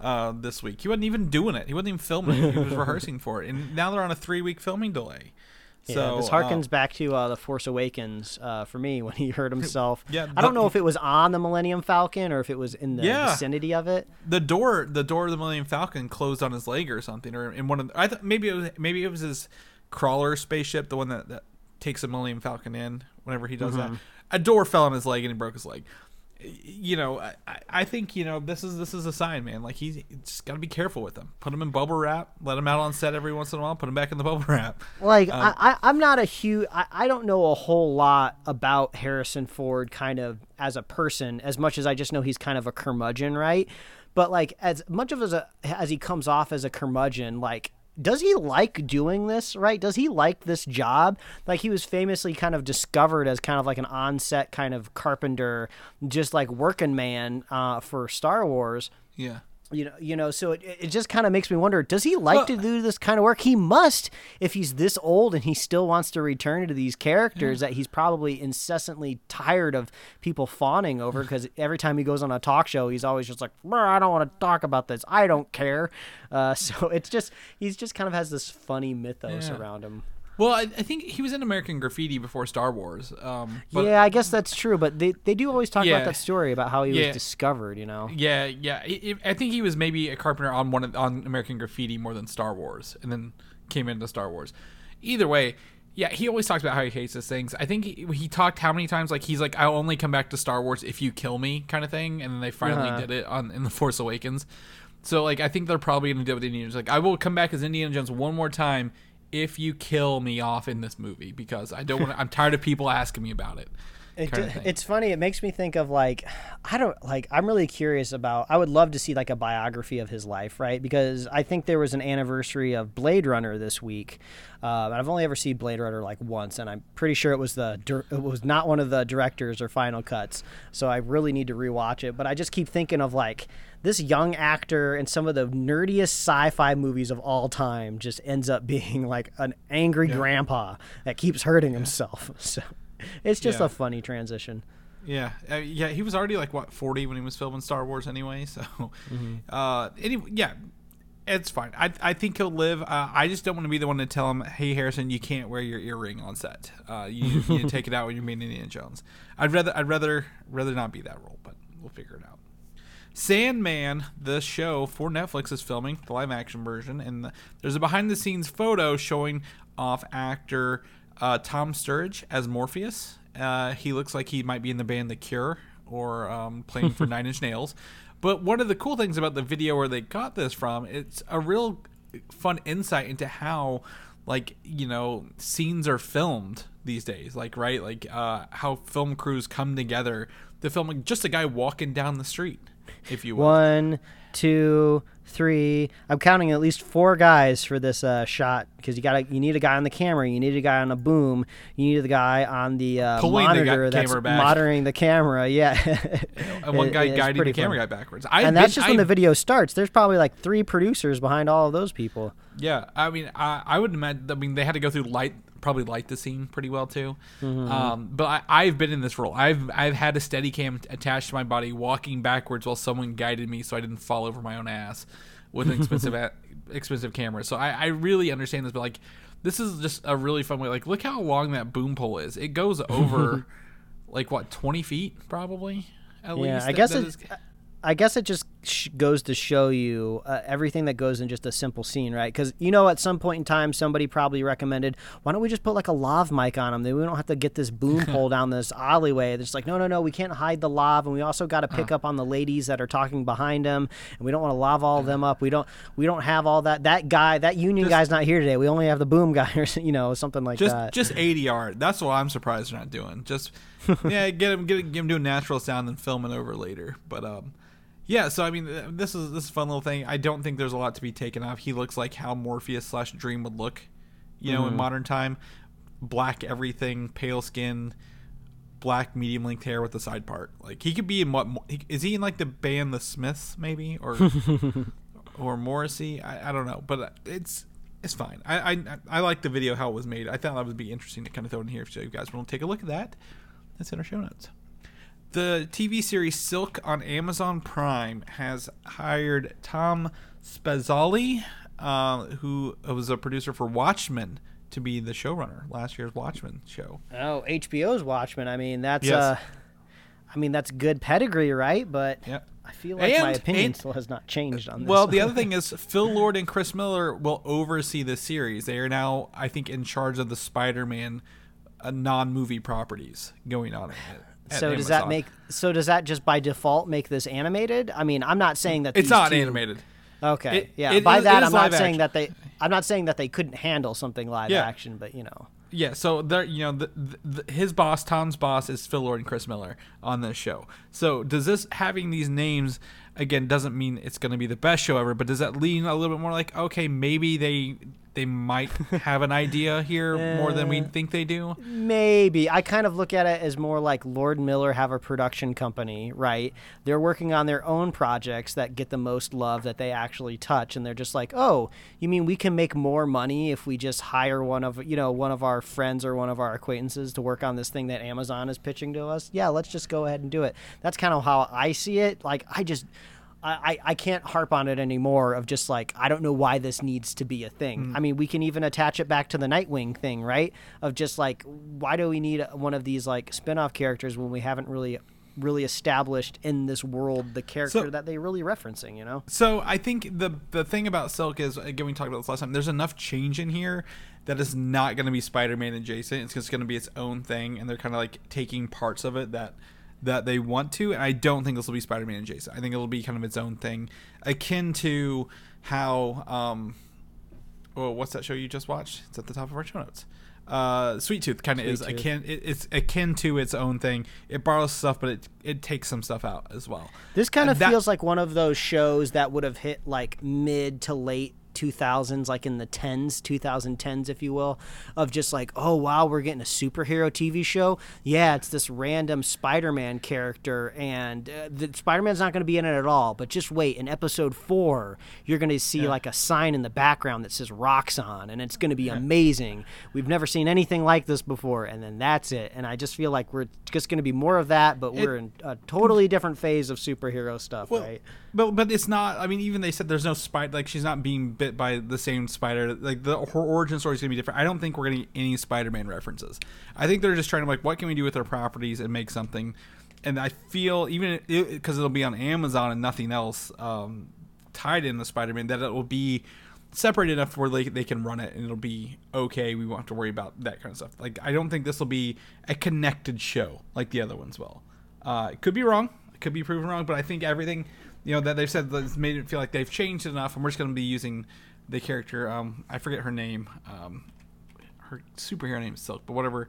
uh, this week. He wasn't even doing it. He wasn't even filming it. He was (laughs) rehearsing for it, and now they're on a three week filming delay. So yeah, this uh, harkens back to uh, the Force Awakens uh, for me (laughs) when he hurt (laughs) himself. Yeah, I don't know if it was on the Millennium Falcon or if it was in the Yeah. vicinity of it. the door the door of the Millennium Falcon closed on his leg or something or in one of the, I thought maybe it was maybe it was his crawler spaceship the one that, that takes the Millennium Falcon in whenever he does Mm-hmm. that a door fell on his leg and he broke his leg you know I, I- think you know this is this is a sign man like he's just got to be careful with him put him in bubble wrap let him out on set every once in a while put him back in the bubble wrap Like Um, I, I, I'm not a huge. I, I don't know a whole lot about Harrison Ford, kind of as a person, as much as I just know he's kind of a curmudgeon, right? But like as much of as a as he comes off as a curmudgeon, like does he like doing this right? Does he like this job? Like he was famously kind of discovered as kind of like an on-set kind of carpenter just like working man uh, for star wars. Yeah you know, you know, so it, it just kind of makes me wonder: Does he like to do this kind of work? He must, if he's this old and he still wants to return to these characters that he's probably incessantly tired of people fawning over. Because every time he goes on a talk show, he's always just like, "Brr, "I don't want to talk about this. I don't care." Uh, (laughs) so it's just he's just kind of has this funny mythos Yeah. around him. Well I, I think he was in American Graffiti before Star Wars um yeah, I guess that's true, but they they do always talk Yeah. about that story about how he Yeah. was discovered. You know. Yeah, yeah. I I- I think he was maybe a carpenter on one of, on American Graffiti more than Star Wars, and then came into Star Wars. Either way, yeah, he always talks about how he hates his things. I think he, he talked how many times like he's like, "I'll only come back to Star Wars if you kill me," kind of thing, and then they finally Uh-huh. did it on in the Force Awakens. So like, I think they're probably gonna do it with Indiana Jones. Like, I will come back as Indiana Jones one more time if you kill me off in this movie because I don't want. I'm tired of people asking me about it. It, it's funny. It makes me think of like, I don't like. I'm really curious about. I would love to see like a biography of his life, right? Because I think there was an anniversary of Blade Runner this week. Uh, and I've only ever seen Blade Runner like once, and I'm pretty sure it was the dir- it was not one of the directors or final cuts. So I really need to rewatch it. But I just keep thinking of like this young actor in some of the nerdiest sci-fi movies of all time just ends up (laughs) being like an angry grandpa that keeps hurting himself. (laughs) So (laughs) it's just Yeah. a funny transition. Yeah, uh, yeah, he was already like what forty when he was filming Star Wars anyway. (laughs) So, Mm-hmm. uh, anyway, yeah, It's fine. I, I think he'll live. Uh, I just don't want to be the one to tell him, "Hey, Harrison, you can't wear your earring on set. Uh, you, you need to (laughs) take it out when you're being Indiana Jones." I'd rather I'd rather rather not be that role, but we'll figure it out. Sandman, the show for Netflix, is filming the live action version, and the, there's a behind the scenes photo showing off actor uh, Tom Sturridge as Morpheus. Uh, he looks like he might be in the band The Cure or um, playing for (laughs) Nine Inch Nails. But one of the cool things about the video where they got this from, it's a real fun insight into how like you know scenes are filmed these days like right like uh how film crews come together to film like, just a guy walking down the street if you will One, two, three. I'm counting at least four guys for this uh, shot because you got you need a guy on the camera, you need a guy on a boom, you need the guy on the uh, Pulling the monitor that's monitoring the camera. Yeah, (laughs) and one guy it's guiding the camera fun. guy backwards I And that's just when the video starts. There's probably like three producers behind all of those people. Yeah, I mean, I, I would imagine. I mean, they had to go through light, probably light the scene pretty well too. Mm-hmm. Um, but I, I've been in this role. I've I've had a steady cam attached to my body, walking backwards while someone guided me, so I didn't fall over my own ass with an expensive (laughs) a- expensive camera. So I, I really understand this, but like, this is just a really fun way. Like, look how long that boom pole is. It goes over, (laughs) like what, twenty feet probably. At Yeah, least. I That- guess that it, is- I guess it just sh- goes to show you uh, everything that goes in just a simple scene, right? Because you know, at some point in time, somebody probably recommended, "Why don't we just put like a lav mic on them? Then we don't have to get this boom (laughs) pole down this alleyway." It's like, no, no, no, we can't hide the lav, and we also got to Uh-huh. pick up on the ladies that are talking behind them, and we don't want to lav all of them up. We don't, we don't have all that. That guy, that union guy's not here today. We only have the boom guy, (laughs) or you know, something like just that. just ADR. That's what I'm surprised they're not doing. Just (laughs) yeah, get him get him, get him doing natural sound and film it over later. But um, yeah. So I mean, uh, this is this is a fun little thing. I don't think there's a lot to be taken off. He looks like how Morpheus slash Dream would look, you know, in modern time. Black everything, pale skin, black medium length hair with the side part. Like he could be in what mo- he- in like the band The Smiths maybe or (laughs) or Morrissey? I, I don't know, but uh, it's it's fine. I, I I like the video how it was made. I thought that would be interesting to kind of throw in here so you guys want to take a look at that. That's in our show notes. The TV series Silk on Amazon Prime has hired Tom Spezialy, uh, who was a producer for Watchmen, to be the showrunner. Last year's Watchmen show. oh, HBO's Watchmen. I mean, that's Yes. uh, I mean, that's good pedigree, right? But Yeah. I feel like my opinion and- still has not changed on this. Well, the other (laughs) thing is Phil Lord and Chris Miller will oversee this series. They are now, I think, in charge of the Spider-Man uh, non-movie properties going on. At, at so does that make so does that just by default make this animated? I mean, I'm not saying that it's not two- animated? Okay, It- yeah. it by that, I'm not saying action. that they. I'm not saying that they couldn't handle something live Yeah. action, but you know. Yeah, so there, you know, the, the, his boss, Tom's boss, is Phil Lord and Chris Miller on this show. So does this having these names again doesn't mean it's going to be the best show ever, but does that lean a little bit more like okay, maybe they they might have an idea here more than we (laughs) Eh. think they do? Maybe I kind of look at it as more like Lord Miller have a production company, right? They're working on their own projects that get the most love that they actually touch, and they're just like, "Oh, you mean we can make more money if we just hire one of you know one of our friends or one of our acquaintances to work on this thing that Amazon is pitching to us? Yeah, let's just go ahead and do it." That's kind of how I see it. Like I just. I, I can't harp on it anymore of just like I don't know why this needs to be a thing. Hmm. I mean, we can even attach it back to the Nightwing thing, right? Of just like why do we need one of these like spin-off characters when we haven't really really established in this world the character So- that they're really referencing, you know? So I think the the thing about Silk is again we talked about this last time. There's enough change in here that is not going to be Spider-Man adjacent. It's just going to be its own thing, and they're kind of like taking parts of it that that they want to. And I don't think this will be Spider-Man and Jason. I think it'll be kind of its own thing, akin to how um, oh, what's that show you just watched? It's at the top of our show notes. Uh, Sweet Tooth kind of is Tooth. akin. It, it's akin to its own thing. It borrows stuff, but it it takes some stuff out as well. This kind of feels like one of those shows that would have hit like mid to late 2000s, like in the 10s, 2010s, if you will, of just like, oh, wow, we're getting a superhero TV show. Yeah, it's this random Spider Man character, and uh, the, Spider Man's not going to be in it at all. But just wait, in episode four, you're going to see like a sign in the background that says Roxxon, and it's going to be amazing. We've never seen anything like this before, and then that's it. And I just feel like we're just going to be more of that, but we're in a totally different phase of superhero stuff, right? But but it's not. I mean, even they said there's no spider. Like she's not being bit by the same spider. Like the her origin story is gonna be different. I don't think we're getting any Spider-Man references. I think they're just trying to like, what can we do with our properties and make something. And I feel even because it, will be on Amazon and nothing else um, tied in the Spider-Man that it will be separate enough where they, they can run it and it'll be okay. We won't have to worry about that kind of stuff. Like I don't think this will be a connected show like the other ones will. Uh, it could be wrong. It could be proven wrong, but I think everything you know that they've said that's made it feel like they've changed enough, and we're just going to be using the character. Um, I forget her name. Um, her superhero name is Silk, but whatever.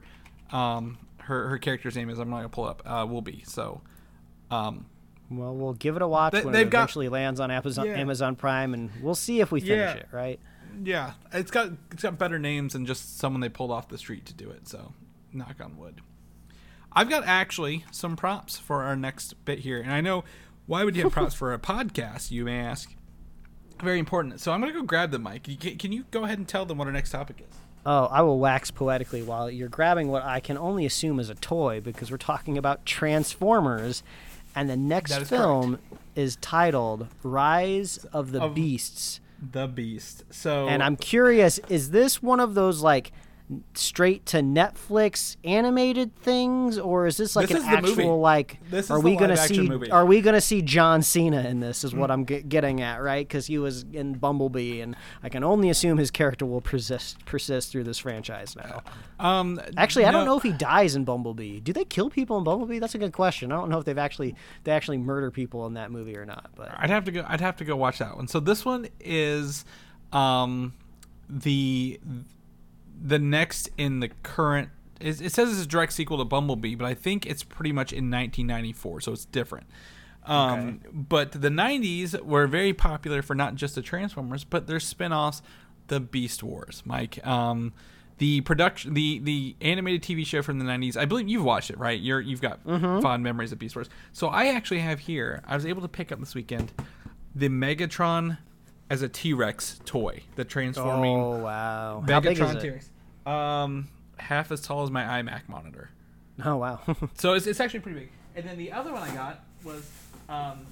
Um, her her character's name is. I'm not gonna pull it up. Uh, will be so. Um, well, we'll give it a watch They- when it got- eventually lands on Amazon, Yeah. Amazon Prime, and we'll see if we finish Yeah. it, right? yeah, it's got it's got better names than just someone they pulled off the street to do it. So, knock on wood. I've got actually some props for our next bit here, and I know why would you have props for a podcast? You may ask. Very important. So I'm gonna go grab the mic. Can, you go ahead and tell them what our next topic is? Oh, I will wax poetically while you're grabbing what I can only assume is a toy because we're talking about Transformers, and the next is film is titled Rise of the Of- Beasts. The Beast. So And I'm curious, is this one of those like straight to Netflix animated things, or is this like This an is the movie. actual like? This are we gonna see? movie. Are we gonna see John Cena in this? Is Mm. what I'm get, getting at, right? Because he was in Bumblebee, and I can only assume his character will persist persist through this franchise now. um Actually, I don't know if he dies in Bumblebee. Do they kill people in Bumblebee? That's a good question. I don't know if they've actually they actually murder people in that movie or not. But I'd have to go. I'd have to go watch that one. So this one is um, the the next in the current. It, it says it's a direct sequel to Bumblebee, but I think it's pretty much in 1994, so it's different. Um, But the 90s were very popular for not just the Transformers, but their spin-offs, the Beast Wars. Mike, um, the production, the the animated TV show from the 90s. I believe you've watched it, right? You're you've got fond memories of Beast Wars. So I actually have here. I was able to pick up this weekend the Megatron as a T-Rex toy, the transforming oh wow, how big is it? T-Rex. Um, half as tall as my iMac monitor. Oh wow. (laughs) So it's, it's actually pretty big. And then the other one I got was um,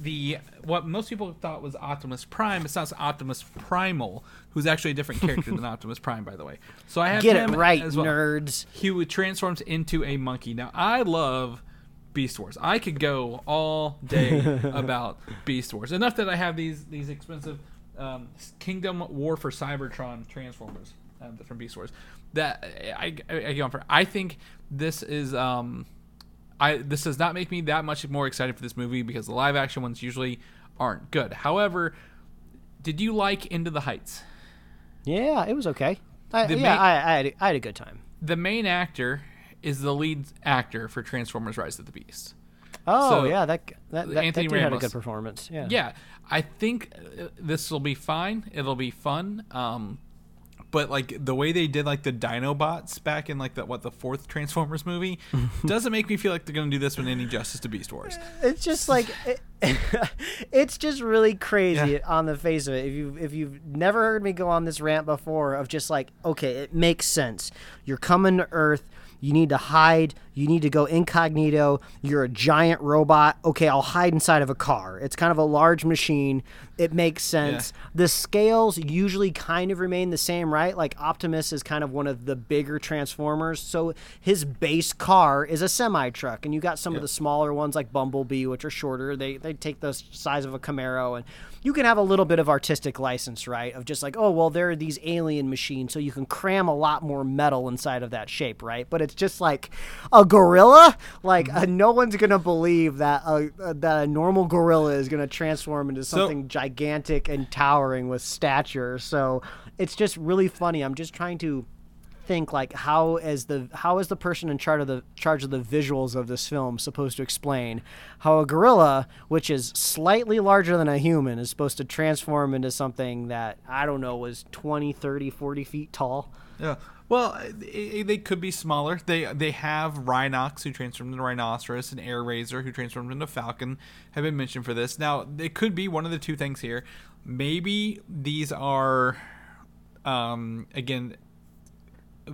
the what most people thought was Optimus Prime. It's not Optimus Primal, who's actually a different (laughs) character than Optimus Prime, by the way. So I have Get it him right, well. nerds. He transforms into a monkey. Now I love Beast Wars. I could go all day (laughs) about Beast Wars. Enough that I have these these expensive um, Kingdom War for Cybertron Transformers um, from Beast Wars. That I, I, I go on for. I think this is um, I this does not make me that much more excited for this movie because the live action ones usually aren't good. However, did you like Into the Heights? Yeah, it was okay. I, The yeah, main- I, I, had a, I had a good time. The main actor is the lead actor for Transformers: Rise of the Beast. Oh So, yeah, that that, that, Anthony that dude had a good performance. Yeah. Yeah, I think uh, this will be fine. It'll be fun. Um, but like the way they did like the Dinobots back in like the what the fourth Transformers movie (laughs) doesn't make me feel like they're gonna do this one any justice to Beast Wars. It's just like it, (laughs) it's just really crazy Yeah. on the face of it. If you if you've never heard me go on this rant before of just like, okay, it makes sense. You're coming to Earth. You need to hide. You need to go incognito. You're a giant robot. Okay, I'll hide inside of a car. It's kind of a large machine. It makes sense. The scales usually kind of remain the same, right? Like Optimus is kind of one of the bigger Transformers. So his base car is a semi truck, and you got some of the smaller ones like Bumblebee, which are shorter. They they take the size of a Camaro, and you can have a little bit of artistic license, right? Of just like, oh well, there are these alien machines, so you can cram a lot more metal inside of that shape, right? But it's just like a gorilla. Like uh, no one's gonna believe that a, uh, that a normal gorilla is gonna transform into So- something gigantic and towering with stature. So it's just really funny. I'm just trying to think like how is the how is the person in charge of the charge of the visuals of this film supposed to explain how a gorilla, which is slightly larger than a human, is supposed to transform into something that I don't know was 20, 30, 40 feet tall? Yeah. Well, they, could be smaller. They they have Rhinox who transformed into Rhinoceros and Airazor who transformed into Falcon have been mentioned for this. Now, it could be one of the two things here. Maybe these are, um, again,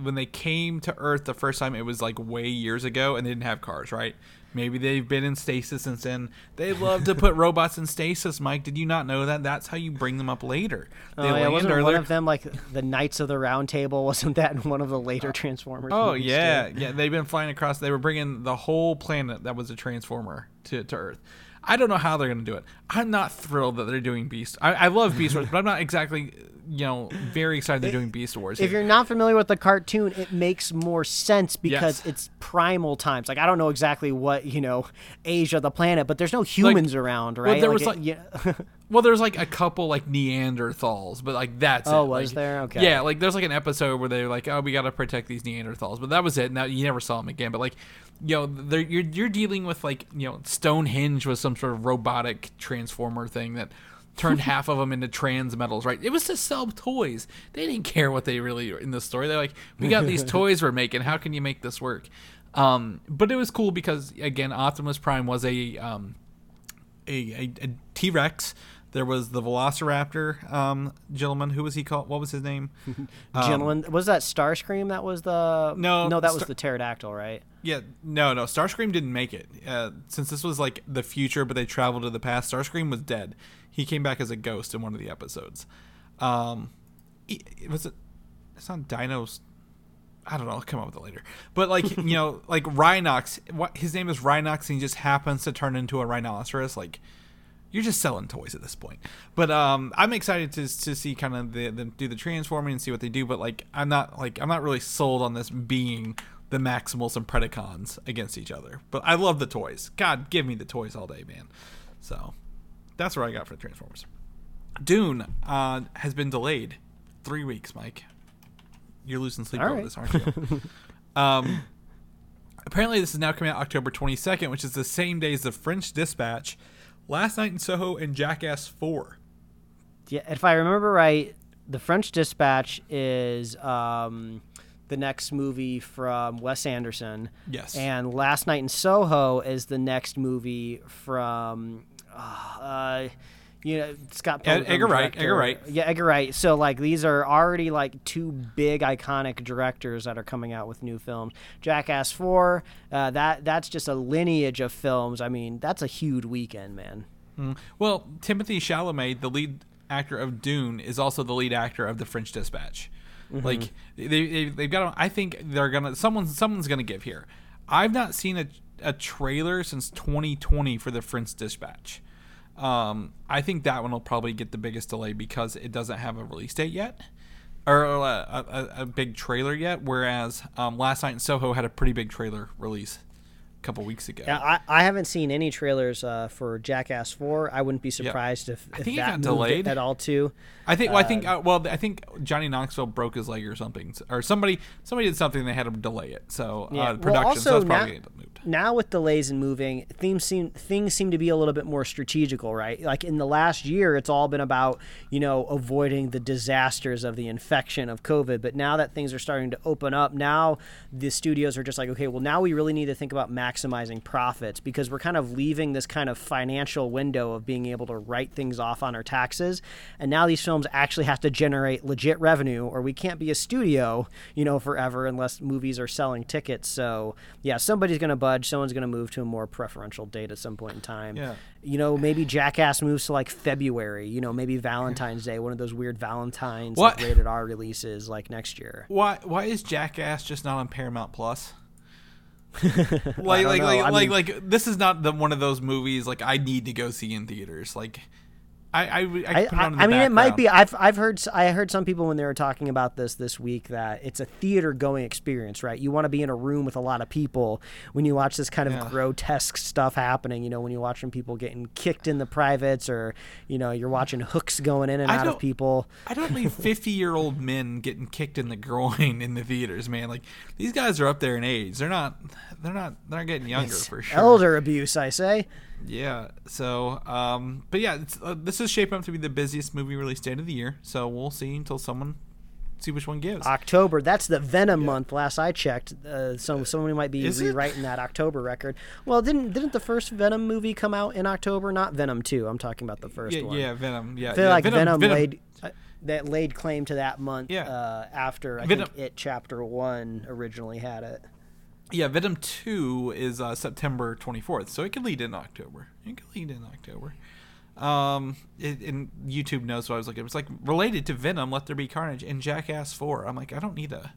when they came to Earth the first time, it was like way years ago, and they didn't have cars, right? Maybe they've been in stasis since then. They love to put (laughs) robots in stasis, Mike. Did you not know that? That's how you bring them up later. Oh, they Oh, yeah, wasn't one of them like the Knights of the Round Table? (laughs) Wasn't that in one of the later Transformers? Oh movies, too? yeah, yeah. They've been flying across. They were bringing the whole planet that was a transformer to, to Earth. I don't know how they're going to do it. I'm not thrilled that they're doing Beast. I, I love Beast Wars, but I'm not exactly, you know, very excited they're doing Beast Wars. If here. you're not familiar with the cartoon, it makes more sense because Yes. it's primal times. Like I don't know exactly what you know Asia, the planet, but there's no humans around, right? there was, it- like- yeah. (laughs) Well, there's like a couple like Neanderthals, but like that's Oh, it. was Like, there? Okay. Yeah, like there's like an episode where they're like, "Oh, we got to protect these Neanderthals," but that was it. Now you never saw them again. But like, you know, you're you're dealing with like you know Stonehenge was some sort of robotic transformer thing that turned (laughs) half of them into trans metals. Right? It was to sell toys. They didn't care what they really in the story. They're like, "We got these (laughs) toys we're making. How can you make this work?" Um, but it was cool because again, Optimus Prime was a um, a, a, a T Rex. There was the Velociraptor um, gentleman. Who was he called? What was his name? (laughs) Gentlemen, was that Starscream? That was the No, no, that was the pterodactyl, right? Yeah, no, no. Starscream didn't make it. Uh, since this was like the future, but they traveled to the past. Starscream was dead. He came back as a ghost in one of the episodes. Um, he- was it? It's not Dinos. I don't know. I'll come up with it later. But like (laughs) you know, like Rhinox. What his name is Rhinox, and he just happens to turn into a rhinoceros. Like you're just selling toys at this point. But um, I'm excited to to see kind of the, the do the transforming and see what they do. But like I'm not like I'm not really sold on this being the Maximals and Predacons against each other. But I love the toys. God, give me the toys all day, man. So that's what I got for the Transformers. Dune uh, has been delayed three weeks, Mike. You're losing sleep over right. this, aren't you? (laughs) um, apparently, this is now coming out October 22nd, which is the same day as the French Dispatch, Last Night in Soho, and Jackass 4. Yeah, if I remember right, the French Dispatch is um, the next movie from Wes Anderson. Yes. And Last Night in Soho is the next movie from, uh, you know, Scott Pilgrim. Edgar Wright. Edgar Wright. Yeah, Edgar Wright. So like these are already like two big iconic directors that are coming out with new films. Jackass Four, uh, that that's just a lineage of films. I mean, that's a huge weekend, man. Well, Timothée Chalamet, the lead actor of Dune, is also the lead actor of The French Dispatch. Like they, they they've got. I think they're gonna someone's someone's gonna give here. I've not seen a a trailer since 2020 for The French Dispatch. Um, I think that one will probably get the biggest delay because it doesn't have a release date yet, or a, a, a big trailer yet. Whereas um, Last Night in Soho had a pretty big trailer release a couple weeks ago. Yeah, I, I haven't seen any trailers uh, for Jackass Four. I wouldn't be surprised if, I if think it that delayed. at all too. I think. Well, I think. Uh, well, I think Johnny Knoxville broke his leg or something, or somebody somebody did something. They had to delay it. So Yeah. uh, Well, production. so also it's probably now- gonna get moved. Now with delays in moving, things seem things seem to be a little bit more strategical, right? Like in the last year, it's all been about you know avoiding the disasters of the infection of COVID. But now that things are starting to open up, now the studios are just like, okay, well now we really need to think about maximizing profits because we're kind of leaving this kind of financial window of being able to write things off on our taxes, and now these films actually have to generate legit revenue, or we can't be a studio, you know, forever unless movies are selling tickets. So yeah, somebody's going Someone's going to move to a more preferential date at some point in time. Yeah. You know, maybe Jackass moves to like February. You know, maybe Valentine's Day, one of those weird Valentine's like, rated R releases like next year. Why? Why is Jackass just not on Paramount Plus? (laughs) like, like, like, I like, mean- like, this is not the one of those movies like I need to go see in theaters. Like, I I, I, I, put it I, on in the I mean, it might be. I've I've heard I heard some people when they were talking about this this week that it's a theater going experience, right? You want to be in a room with a lot of people when you watch this kind of Yeah. grotesque stuff happening. You know, when you're watching people getting kicked in the privates, or you know, you're watching hooks going in and out of people. I don't need (laughs) 50 year old men getting kicked in the groin in the theaters, man. Like these guys are up there in age. They're not. They're not. They're not getting younger for sure. Elder abuse, I say. Yeah. So, um, but yeah, it's, uh, this is shaping up to be the busiest movie release date of the year. So we'll see until someone see which one gives. October. That's the Venom month. Last I checked, uh, so somebody might be Is it? rewriting that October record. Well, didn't didn't the first Venom movie come out in October? Not Venom two. I'm talking about the first yeah, one. yeah, Venom. Yeah, I feel yeah, like Venom, laid uh, that laid claim to that month. Yeah. Uh, after I Venom- think it chapter one originally had it. Yeah, Venom Two is uh, September 24th, so it could lead in October. It could lead in October. Um, it, and YouTube knows what I was looking. It's like related to Venom, Let There Be Carnage, and Jackass Four. I'm like, I don't need to,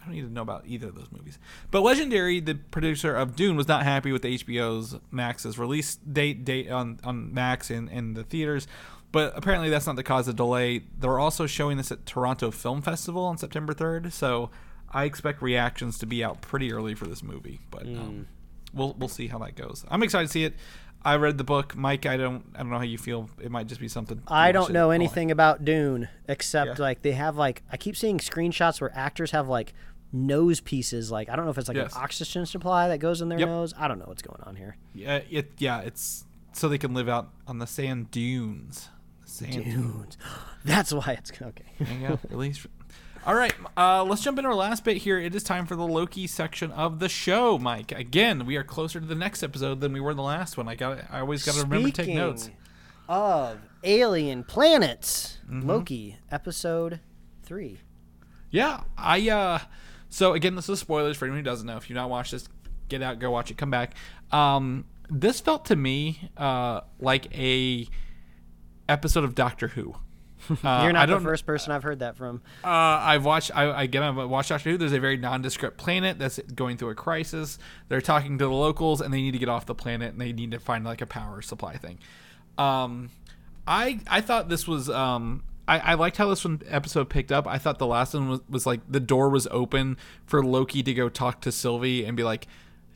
I don't need to know about either of those movies. But Legendary, the producer of Dune, was not happy with HBO's Max's release date date on on Max and in the theaters. But apparently, that's not the cause of delay. They're also showing this at Toronto Film Festival on September 3rd, so I expect reactions to be out pretty early for this movie. But um, we'll we'll see how that goes. I'm excited to see it. I read the book, Mike. I don't I don't know how you feel. It might just be something. I don't know anything about Dune except Yeah. like they have like I keep seeing screenshots where actors have like nose pieces. Like I don't know if it's like Yes. an oxygen supply that goes in their Yep. nose. I don't know what's going on here. Yeah, it yeah, it's so they can live out on the sand dunes. The sand dunes. Dunes. (gasps) That's why it's okay. You go. (laughs) Release. All right, uh, let's jump into our last bit here. It is time for the Loki section of the show, Mike. Again, we are closer to the next episode than we were the last one. I got. I always got to remember to take notes. Of alien planets, Mm-hmm. Loki episode three. Yeah, I uh so again this is spoilers for anyone who doesn't know. If you've not watched this, get out, go watch it, come back. Um this felt to me uh like a episode of Doctor Who. Uh, You're not the don't- first person I've heard that from. Uh, I've watched. I again, I've watched Doctor Who. There's a very nondescript planet that's going through a crisis. They're talking to the locals, and they need to get off the planet, and they need to find like a power supply thing. Um, I I thought this was um. I, I liked how this one episode picked up. I thought the last one was, was like the door was open for Loki to go talk to Sylvie and be like,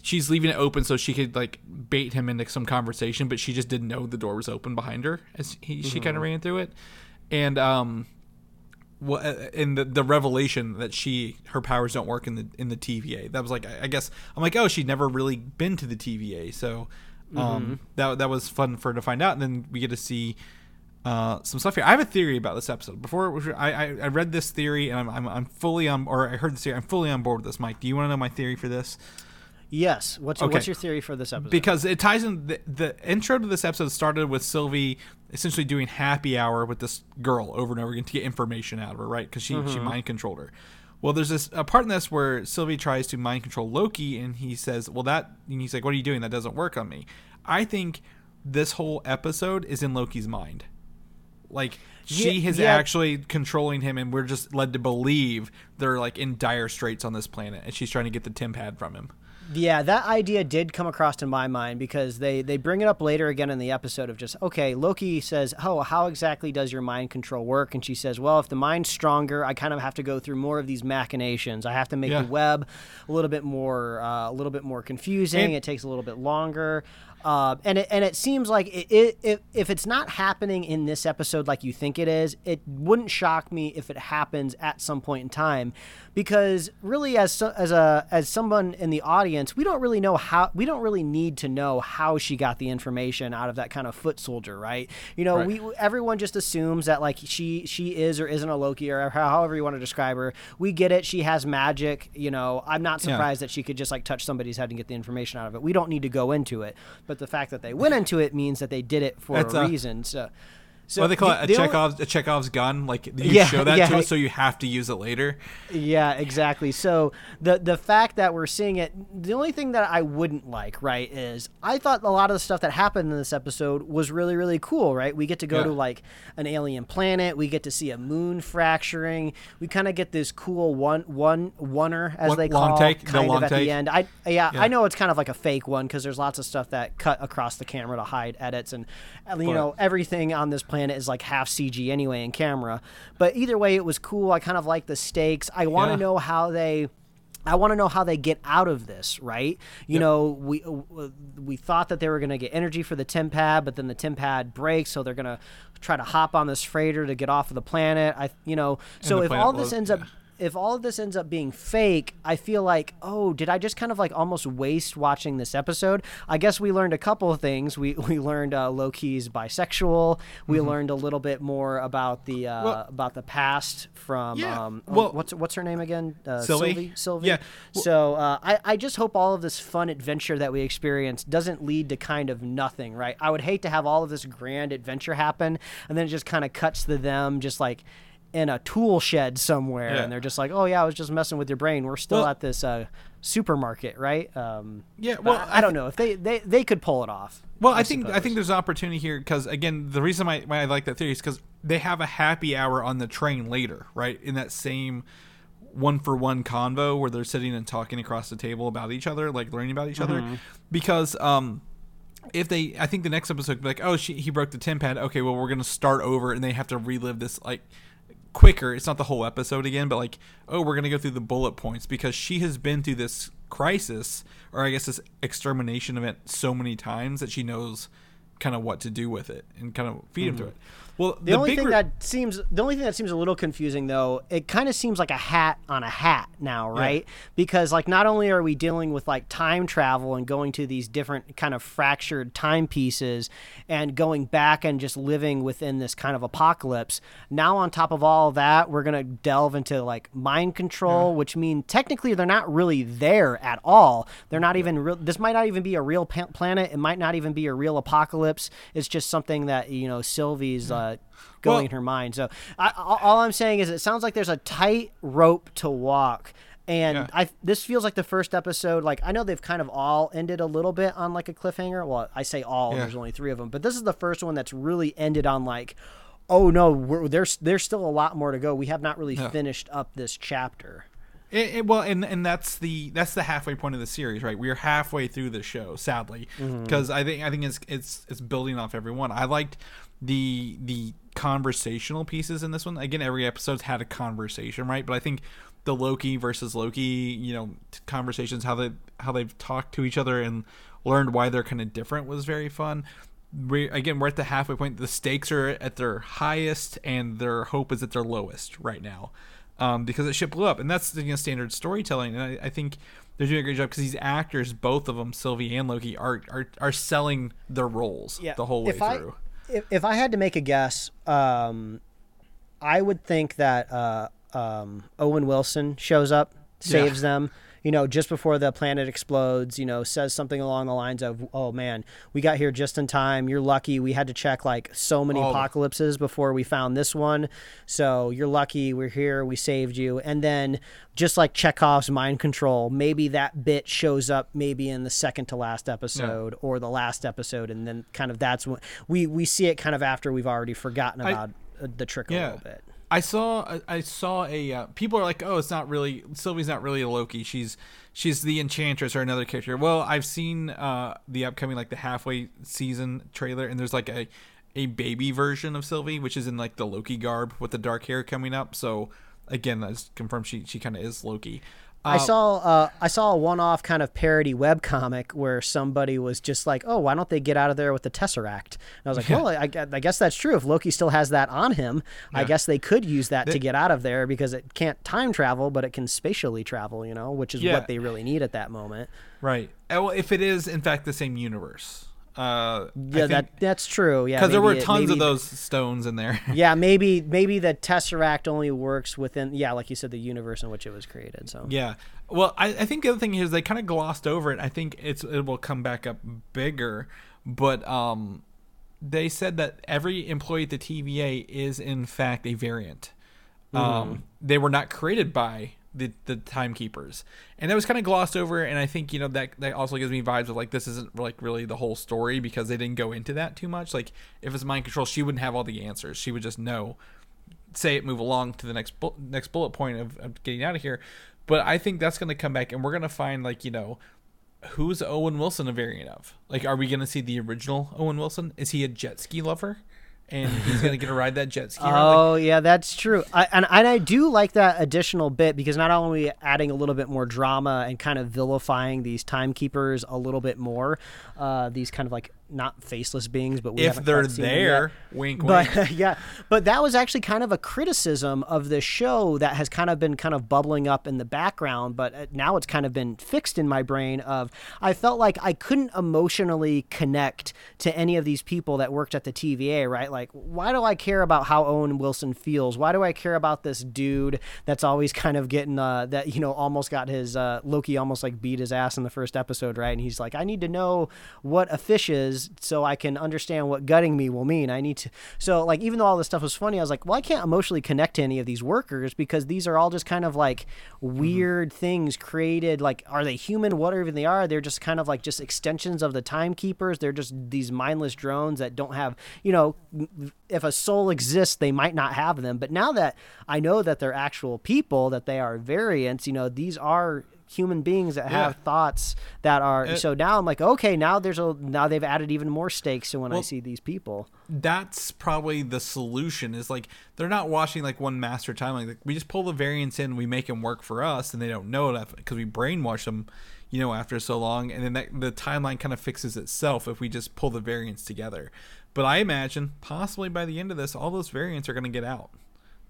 she's leaving it open so she could like bait him into some conversation, but she just didn't know the door was open behind her as he, she kind of ran through it. And um, what in the the revelation that she her powers don't work in the in the TVA. That was like I I guess I'm like oh she'd never really been to the TVA, so um that that was fun for her to find out. And then we get to see uh some stuff here. I have a theory about this episode. Before I I, I read this theory and I'm, I'm I'm fully on or I heard this theory. I'm fully on board with this. Mike, do you want to know my theory for this? Yes. What's Okay. what's your theory for this episode? because it ties in the, the intro to this episode started with Sylvie essentially doing happy hour with this girl over and over again to get information out of her, right? Because she she mm-hmm. mind controlled her. Well, there's this a part in this where Sylvie tries to mind control Loki, and he says, "Well, that," and he's like, "What are you doing? That doesn't work on me." I think this whole episode is in Loki's mind. Like she Yeah, is yeah. actually controlling him, and we're just led to believe they're like in dire straits on this planet, and she's trying to get the TemPad from him. Yeah, that idea did come across in my mind because they they bring it up later again in the episode of just okay, Loki says, "Oh, how exactly does your mind control work?" And she says, "Well, if the mind's stronger, I kind of have to go through more of these machinations. I have to make Yeah. the web a little bit more uh, a little bit more confusing. And- it takes a little bit longer." Uh, and it and it seems like it, it, if if it's not happening in this episode like you think it is, it wouldn't shock me if it happens at some point in time, because really as so, as a as someone in the audience, we don't really know how we don't really need to know how she got the information out of that kind of foot soldier, right? You know, Right. we everyone just assumes that like she she is or isn't a Loki or however you want to describe her. We get it. She has magic. You know, I'm not Yeah. surprised that she could just like touch somebody's head and get the information out of it. We don't need to go into it, but the fact that they went into it means that they did it for That's, a uh, reason. So, so What do they call the- it? A the only- Chekhov's a Chekhov's gun. Like you Yeah, show that yeah. to us, so you have to use it later. Yeah, exactly. So the the fact that we're seeing it, the only thing that I wouldn't like, right, is I thought a lot of the stuff that happened in this episode was really really cool, right? We get to go Yeah. to like an alien planet, we get to see a moon fracturing, we kind of get this cool one one oneer as One- they long call take, the kind long of at take. the end. I yeah. I know it's kind of like a fake one because there's lots of stuff that cut across the camera to hide edits and and, you But- know everything on this planet planet is like half CG anyway in camera. But either way, it was cool. I kind of like the stakes. I want to Yeah. know how they. I want to know how they get out of this, right? You Yep. know, we uh, we thought that they were going to get energy for the TemPad, but then the TemPad breaks, so they're going to try to hop on this freighter to get off of the planet. I, you know, so if all this ends up if all of this ends up being fake, I feel like, oh, did I just kind of like almost waste watching this episode? I guess we learned a couple of things. We (laughs) we learned uh, Loki's bisexual. We learned a little bit more about the uh, Mm-hmm. Well- about the past from Yeah, um, oh, well- what's what's her name again? Uh, Sylvie? Sylvie. Sylvie. Yeah, well- so uh, I I just hope all of this fun adventure that we experience doesn't lead to kind of nothing, right? I would hate to have all of this grand adventure happen and then it just kind of cuts to them just like in a tool shed somewhere Yeah. and they're just like oh yeah i was just messing with your brain we're still Well- at this uh, supermarket right um, Yeah, well, I, I don't know if they, they they could pull it off Well, I, think I think there's an opportunity here because again, the reason why, why I like that theory is because they have a happy hour on the train later, right? In that same one for one convo where they're sitting and talking across the table about each other, like learning about each Mm-hmm. other. Because um, if they, I think the next episode like, oh, she, he broke the TemPad. Okay, well, we're gonna start over, and they have to relive this like quicker. It's not the whole episode again, but like, oh, we're gonna go through the bullet points because she has been through this crisis, or I guess this extermination event so many times that she knows kind of what to do with it and kind of feed him through mm-hmm. it. Well, Mm-hmm. the, only thing that seems the only thing that seems a little confusing though it kind of seems like a hat on a hat now right? Because like not only are we dealing with like time travel and going to these different kind of fractured timepieces and going back and just living within this kind of apocalypse now on top of all that we're going to delve into like mind control which mean technically they're not really there at all. They're not even real this might not even be a real pa- planet. It might not even be a real apocalypse. It's just something that you know sylvie's uh, going Well- in her mind so I, all i'm saying is it sounds like there's a tight rope to walk and Yeah. I this feels like the first episode. Like I know they've kind of all ended a little bit on like a cliffhanger. Well, I say all. Yeah. There's only three of them, but this is the first one that's really ended on like, oh no, we're, there's there's still a lot more to go. We have not really Yeah. finished up this chapter. It, it- well, and and that's the that's the halfway point of the series, right? We are halfway through the show, sadly, Mm-hmm. because I think I think it's it's it's building off every one. I liked the the conversational pieces in this one. Again, every episode's had a conversation, right? But I think the Loki versus Loki, you know, conversations how they how they've talked to each other and learned why they're kind of different was very fun. We again, we're at the halfway point. The stakes are at their highest, and their hope is at their lowest right now um, because the ship blew up, and that's you know, standard storytelling. And I, I think they're doing a great job because these actors, both of them, Sylvie and Loki, are are, are selling their roles the whole way if I, through. If, if I had to make a guess, um, I would think that uh, um, Owen Wilson shows up, saves them. You know, just before the planet explodes, you know, says something along the lines of, "Oh man, we got here just in time. You're lucky. We had to check like so many the- apocalypses before we found this one. So you're lucky. We're here. We saved you." And then, just like Chekhov's mind control, maybe that bit shows up maybe in the second to last episode or the last episode, and then kind of that's when we we see it kind of after we've already forgotten about uh, the trick a Yeah. little bit. I saw I- saw a uh, people are like, oh, it's not really Sylvie's not really a Loki. She's she's the Enchantress or another character. Well, I've seen uh, the upcoming like the halfway season trailer, and there's like a a baby version of Sylvie, which is in like the Loki garb with the dark hair coming up. So again, that's confirmed she she kind of is Loki. I Uh, saw uh, I saw a one-off kind of parody webcomic where somebody was just like, "Oh, why don't they get out of there with the Tesseract?" And I was like, "Well, I, I guess that's true. If Loki still has that on him, I guess they could use that to get out of there because it can't time travel, but it can spatially travel. You know, which is Yeah. what they really need at that moment." right. Well, if it is in fact the same universe, uh, Yeah, that that's true. Yeah, because there were it- tons maybe- of those stones in there. (laughs) Yeah, maybe maybe the Tesseract only works within yeah, like you said, the universe in which it was created. So Yeah. Well, I, I think the other thing is they kind of glossed over it. I think it's it will come back up bigger, but um, they said that every employee at the TVA is in fact a variant. Um, they were not created by the the timekeepers, and that was kind of glossed over. And I think you know that that also gives me vibes of like this isn't like really the whole story because they didn't go into that too much. Like if it's mind control, she wouldn't have all the answers. She would just know say it move along to the next bu- next bullet point of, of getting out of here but i think that's going to come back and we're going to find like you know who's owen wilson a variant of like are we going to see the original owen wilson is he a jet ski lover and he's gonna get to ride that jet ski. Oh yeah, that's true. I, and and I do like that additional bit because not only adding a little bit more drama and kind of vilifying these timekeepers a little bit more, uh, these kind of like not faceless beings, but we if they're quite seen them there, wink, wink. But (laughs) yeah, but that was actually kind of a criticism of the show that has kind of been kind of bubbling up in the background, but uh, now it's kind of been fixed in my brain. Of I felt like I couldn't emotionally connect to any of these people that worked at the TVA. Right? Like, why do I care about how Owen Wilson feels? Why do I care about this dude that's always kind of getting uh, that you know almost got his uh, Loki almost like beat his ass in the first episode, right? And he's like, I need to know what a fish is so I can understand what gutting me will mean. I need to. So like even though all this stuff was funny, I was like, well, I can't emotionally connect to any of these workers because these are all just kind of like mm-hmm. weird things created. Like, are they human? Whatever even they are, they're just kind of like just extensions of the timekeepers. They're just these mindless drones that don't have, you know, if a soul exists, they might not have them. But now that I know that they're actual people, that they are variants, you know, these are human beings that have thoughts that are Uh, so now I'm like okay now there's a now they've added even more stakes to when I see these people. that's probably the solution is like they're not watching like one master timeline. Like we just pull the variants in we make them work for us and they don't know that because we brainwash them you know after so long and then that, the timeline kind of fixes itself if we just pull the variants together. But i imagine possibly by the end of this all those variants are going to get out.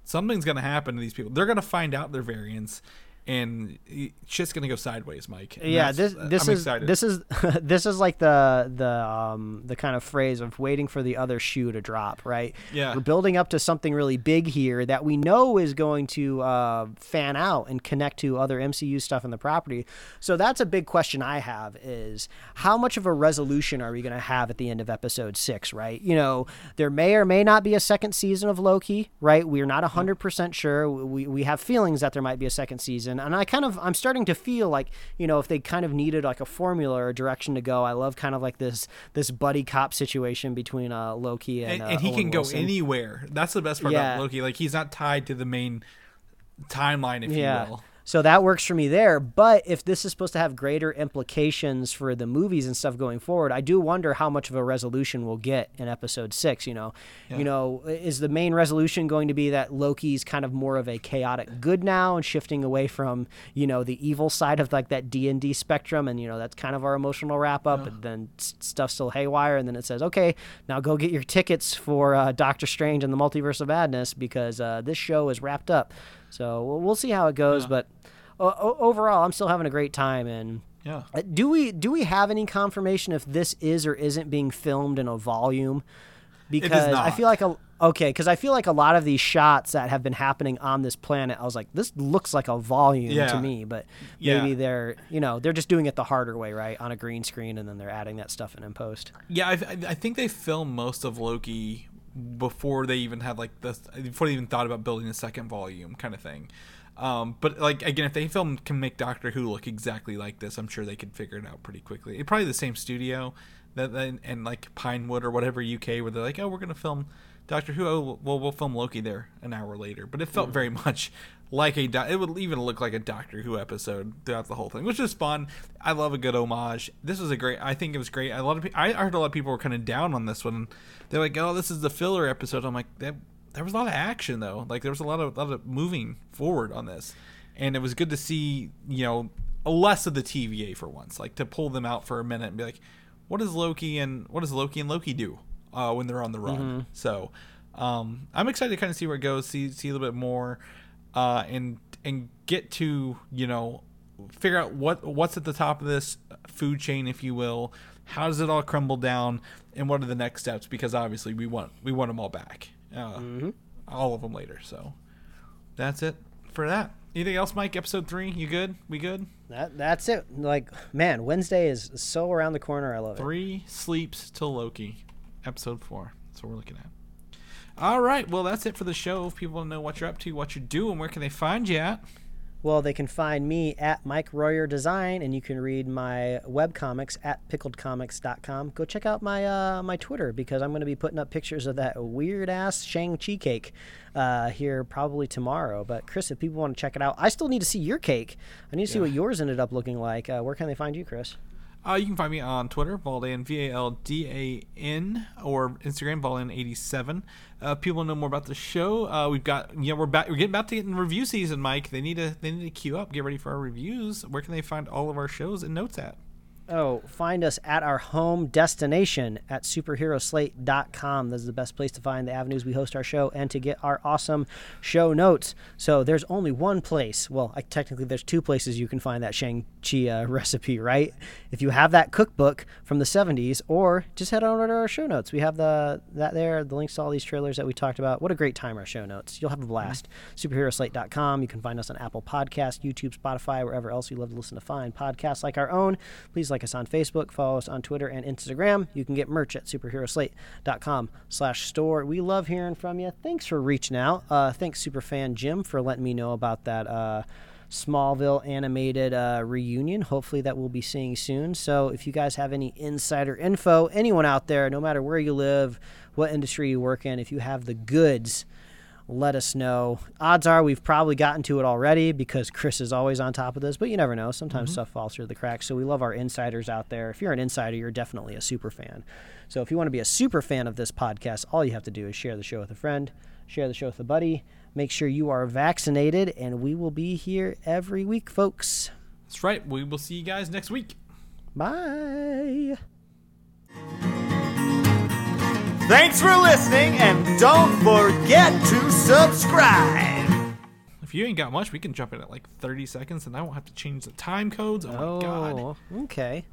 Something's going to happen to these people. They're going to find out their variants and it- shit's going to go sideways mike. And yeah this this I'm is excited. this is (laughs) this is like the the um the kind of phrase of waiting for the other shoe to drop right? Yeah. we're building up to something really big here that we know is going to uh, fan out and connect to other MCU stuff in the property. So that's a big question I have is how much of a resolution are we going to have at the end of episode 6 right? You know there may or may not be a second season of Loki right? We're not 100% sure. We we have feelings that there might be a second season and I kind of I'm starting to feel like you know if they kind of needed like a formula or a direction to go I love kind of like this this buddy cop situation between uh Loki and and, uh, and he Owen can go anywhere. That's the best part Yeah. about Loki. Like he's not tied to the main timeline, if yeah. you will. So that works for me there. But if this is supposed to have greater implications for the movies and stuff going forward, I do wonder how much of a resolution we'll get in episode six. You know, you know, is the main resolution going to be that Loki's kind of more of a chaotic good now and shifting away from you know the evil side of like that D and D spectrum, and you know that's kind of our emotional wrap up. And then s- stuff's still haywire, and then it says, okay, now go get your tickets for uh, Doctor Strange and the Multiverse of Madness because uh, this show is wrapped up. So we'll, we'll see how it goes, but o- overall, I'm still having a great time. And Yeah. uh, do we do we have any confirmation if this is or isn't being filmed in a volume? Because I feel like a okay, because I feel like a lot of these shots that have been happening on this planet, I was like, this looks like a volume Yeah. to me, but Yeah. maybe they're you know they're just doing it the harder way, right, on a green screen, and then they're adding that stuff in in post. Yeah, I, I think they filmed most of Loki before they even had like the before they even thought about building a second volume kind of thing. Um, but like again, if they film can make Doctor Who look exactly like this, I'm sure they could figure it out pretty quickly. It probably the same studio that and, and like Pinewood or whatever UK where they're like, oh, we're gonna film Doctor Who. Oh, well, we'll film Loki there an hour later. But it felt very (laughs) much like a. Do- it would even look like a Doctor Who episode throughout the whole thing, which is fun. I love a good homage. This was a great. I think it was great. A lot of pe- I heard a lot of people were kind of down on this one. They're like, oh, this is the filler episode. I'm like, that, there was a lot of action though. Like there was a lot of lot of moving forward on this, and it was good to see you know less of the TVA for once. Like to pull them out for a minute and be like, what does Loki and what does Loki and Loki do uh, when they're on the run? So um, I'm excited to kind of see where it goes, see see a little bit more, uh, and and get to you know figure out what what's at the top of this food chain, if you will. How does it all crumble down, and what are the next steps? Because obviously we want we want them all back, uh, all of them later. So that's it for that. Anything else, Mike? Episode three, you good? We good? That that's it. Like man, Wednesday is so around the corner. I love it. Three sleeps till Loki, episode four. That's what we're looking at. All right, well that's it for the show. If people want to know what you're up to, what you're doing, where can they find you at? Well, they can find me at Mike Royer Design, and you can read my webcomics at pickledcomics.com. Go check out my uh, my Twitter because I'm going to be putting up pictures of that weird ass Shang Chi cake uh, here probably tomorrow. But Chris, if people want to check it out, I still need to see your cake. I need to see Yeah. what yours ended up looking like. Uh, where can they find you, Chris? Uh, you can find me on Twitter, Valdan, V A L D A N, or Instagram, Valdan87. Uh, people know more about the show. Uh, we've got, yeah, we're back, we're getting about to get in review season, Mike. They need to, they need to queue up, get ready for our reviews. Where can they find all of our shows and notes at? Oh, find us at our home destination at superheroslate.com. This is the best place to find the avenues we host our show and to get our awesome show notes. So there's only one place. Well, I, technically, there's two places you can find that Shang-Chi uh, (laughs) recipe, right? If you have that cookbook from the 70s, or just head on over to our show notes. We have the that there, the links to all these trailers that we talked about. What a great time, our show notes. You'll have a blast. Superheroslate.com. You can find us on Apple Podcasts, YouTube, Spotify, wherever else you love to listen to fine podcasts like our own. Please like us on Facebook, follow us on Twitter and Instagram. You can get merch at superheroslate.com slash store. We love hearing from you. Thanks for reaching out. Uh, thanks, Superfan Jim, for letting me know about that uh, Smallville animated uh, reunion. Hopefully, that we'll be seeing soon. So, if you guys have any insider info, anyone out there, no matter where you live, what industry you work in, if you have the goods, let us know. Odds are we've probably gotten to it already because Chris is always on top of this, but you never know. Sometimes mm-hmm. stuff falls through the cracks. So we love our insiders out there. If you're an insider, you're definitely a super fan. So if you want to be a super fan of this podcast, all you have to do is share the show with a friend, share the show with a buddy. Make sure you are vaccinated, and we will be here every week, folks. That's right. We will see you guys next week. Bye. Thanks for listening, and don't forget to subscribe. If you ain't got much, we can jump in at like 30 seconds and I won't have to change the time codes. Oh, my oh, god. Oh, okay.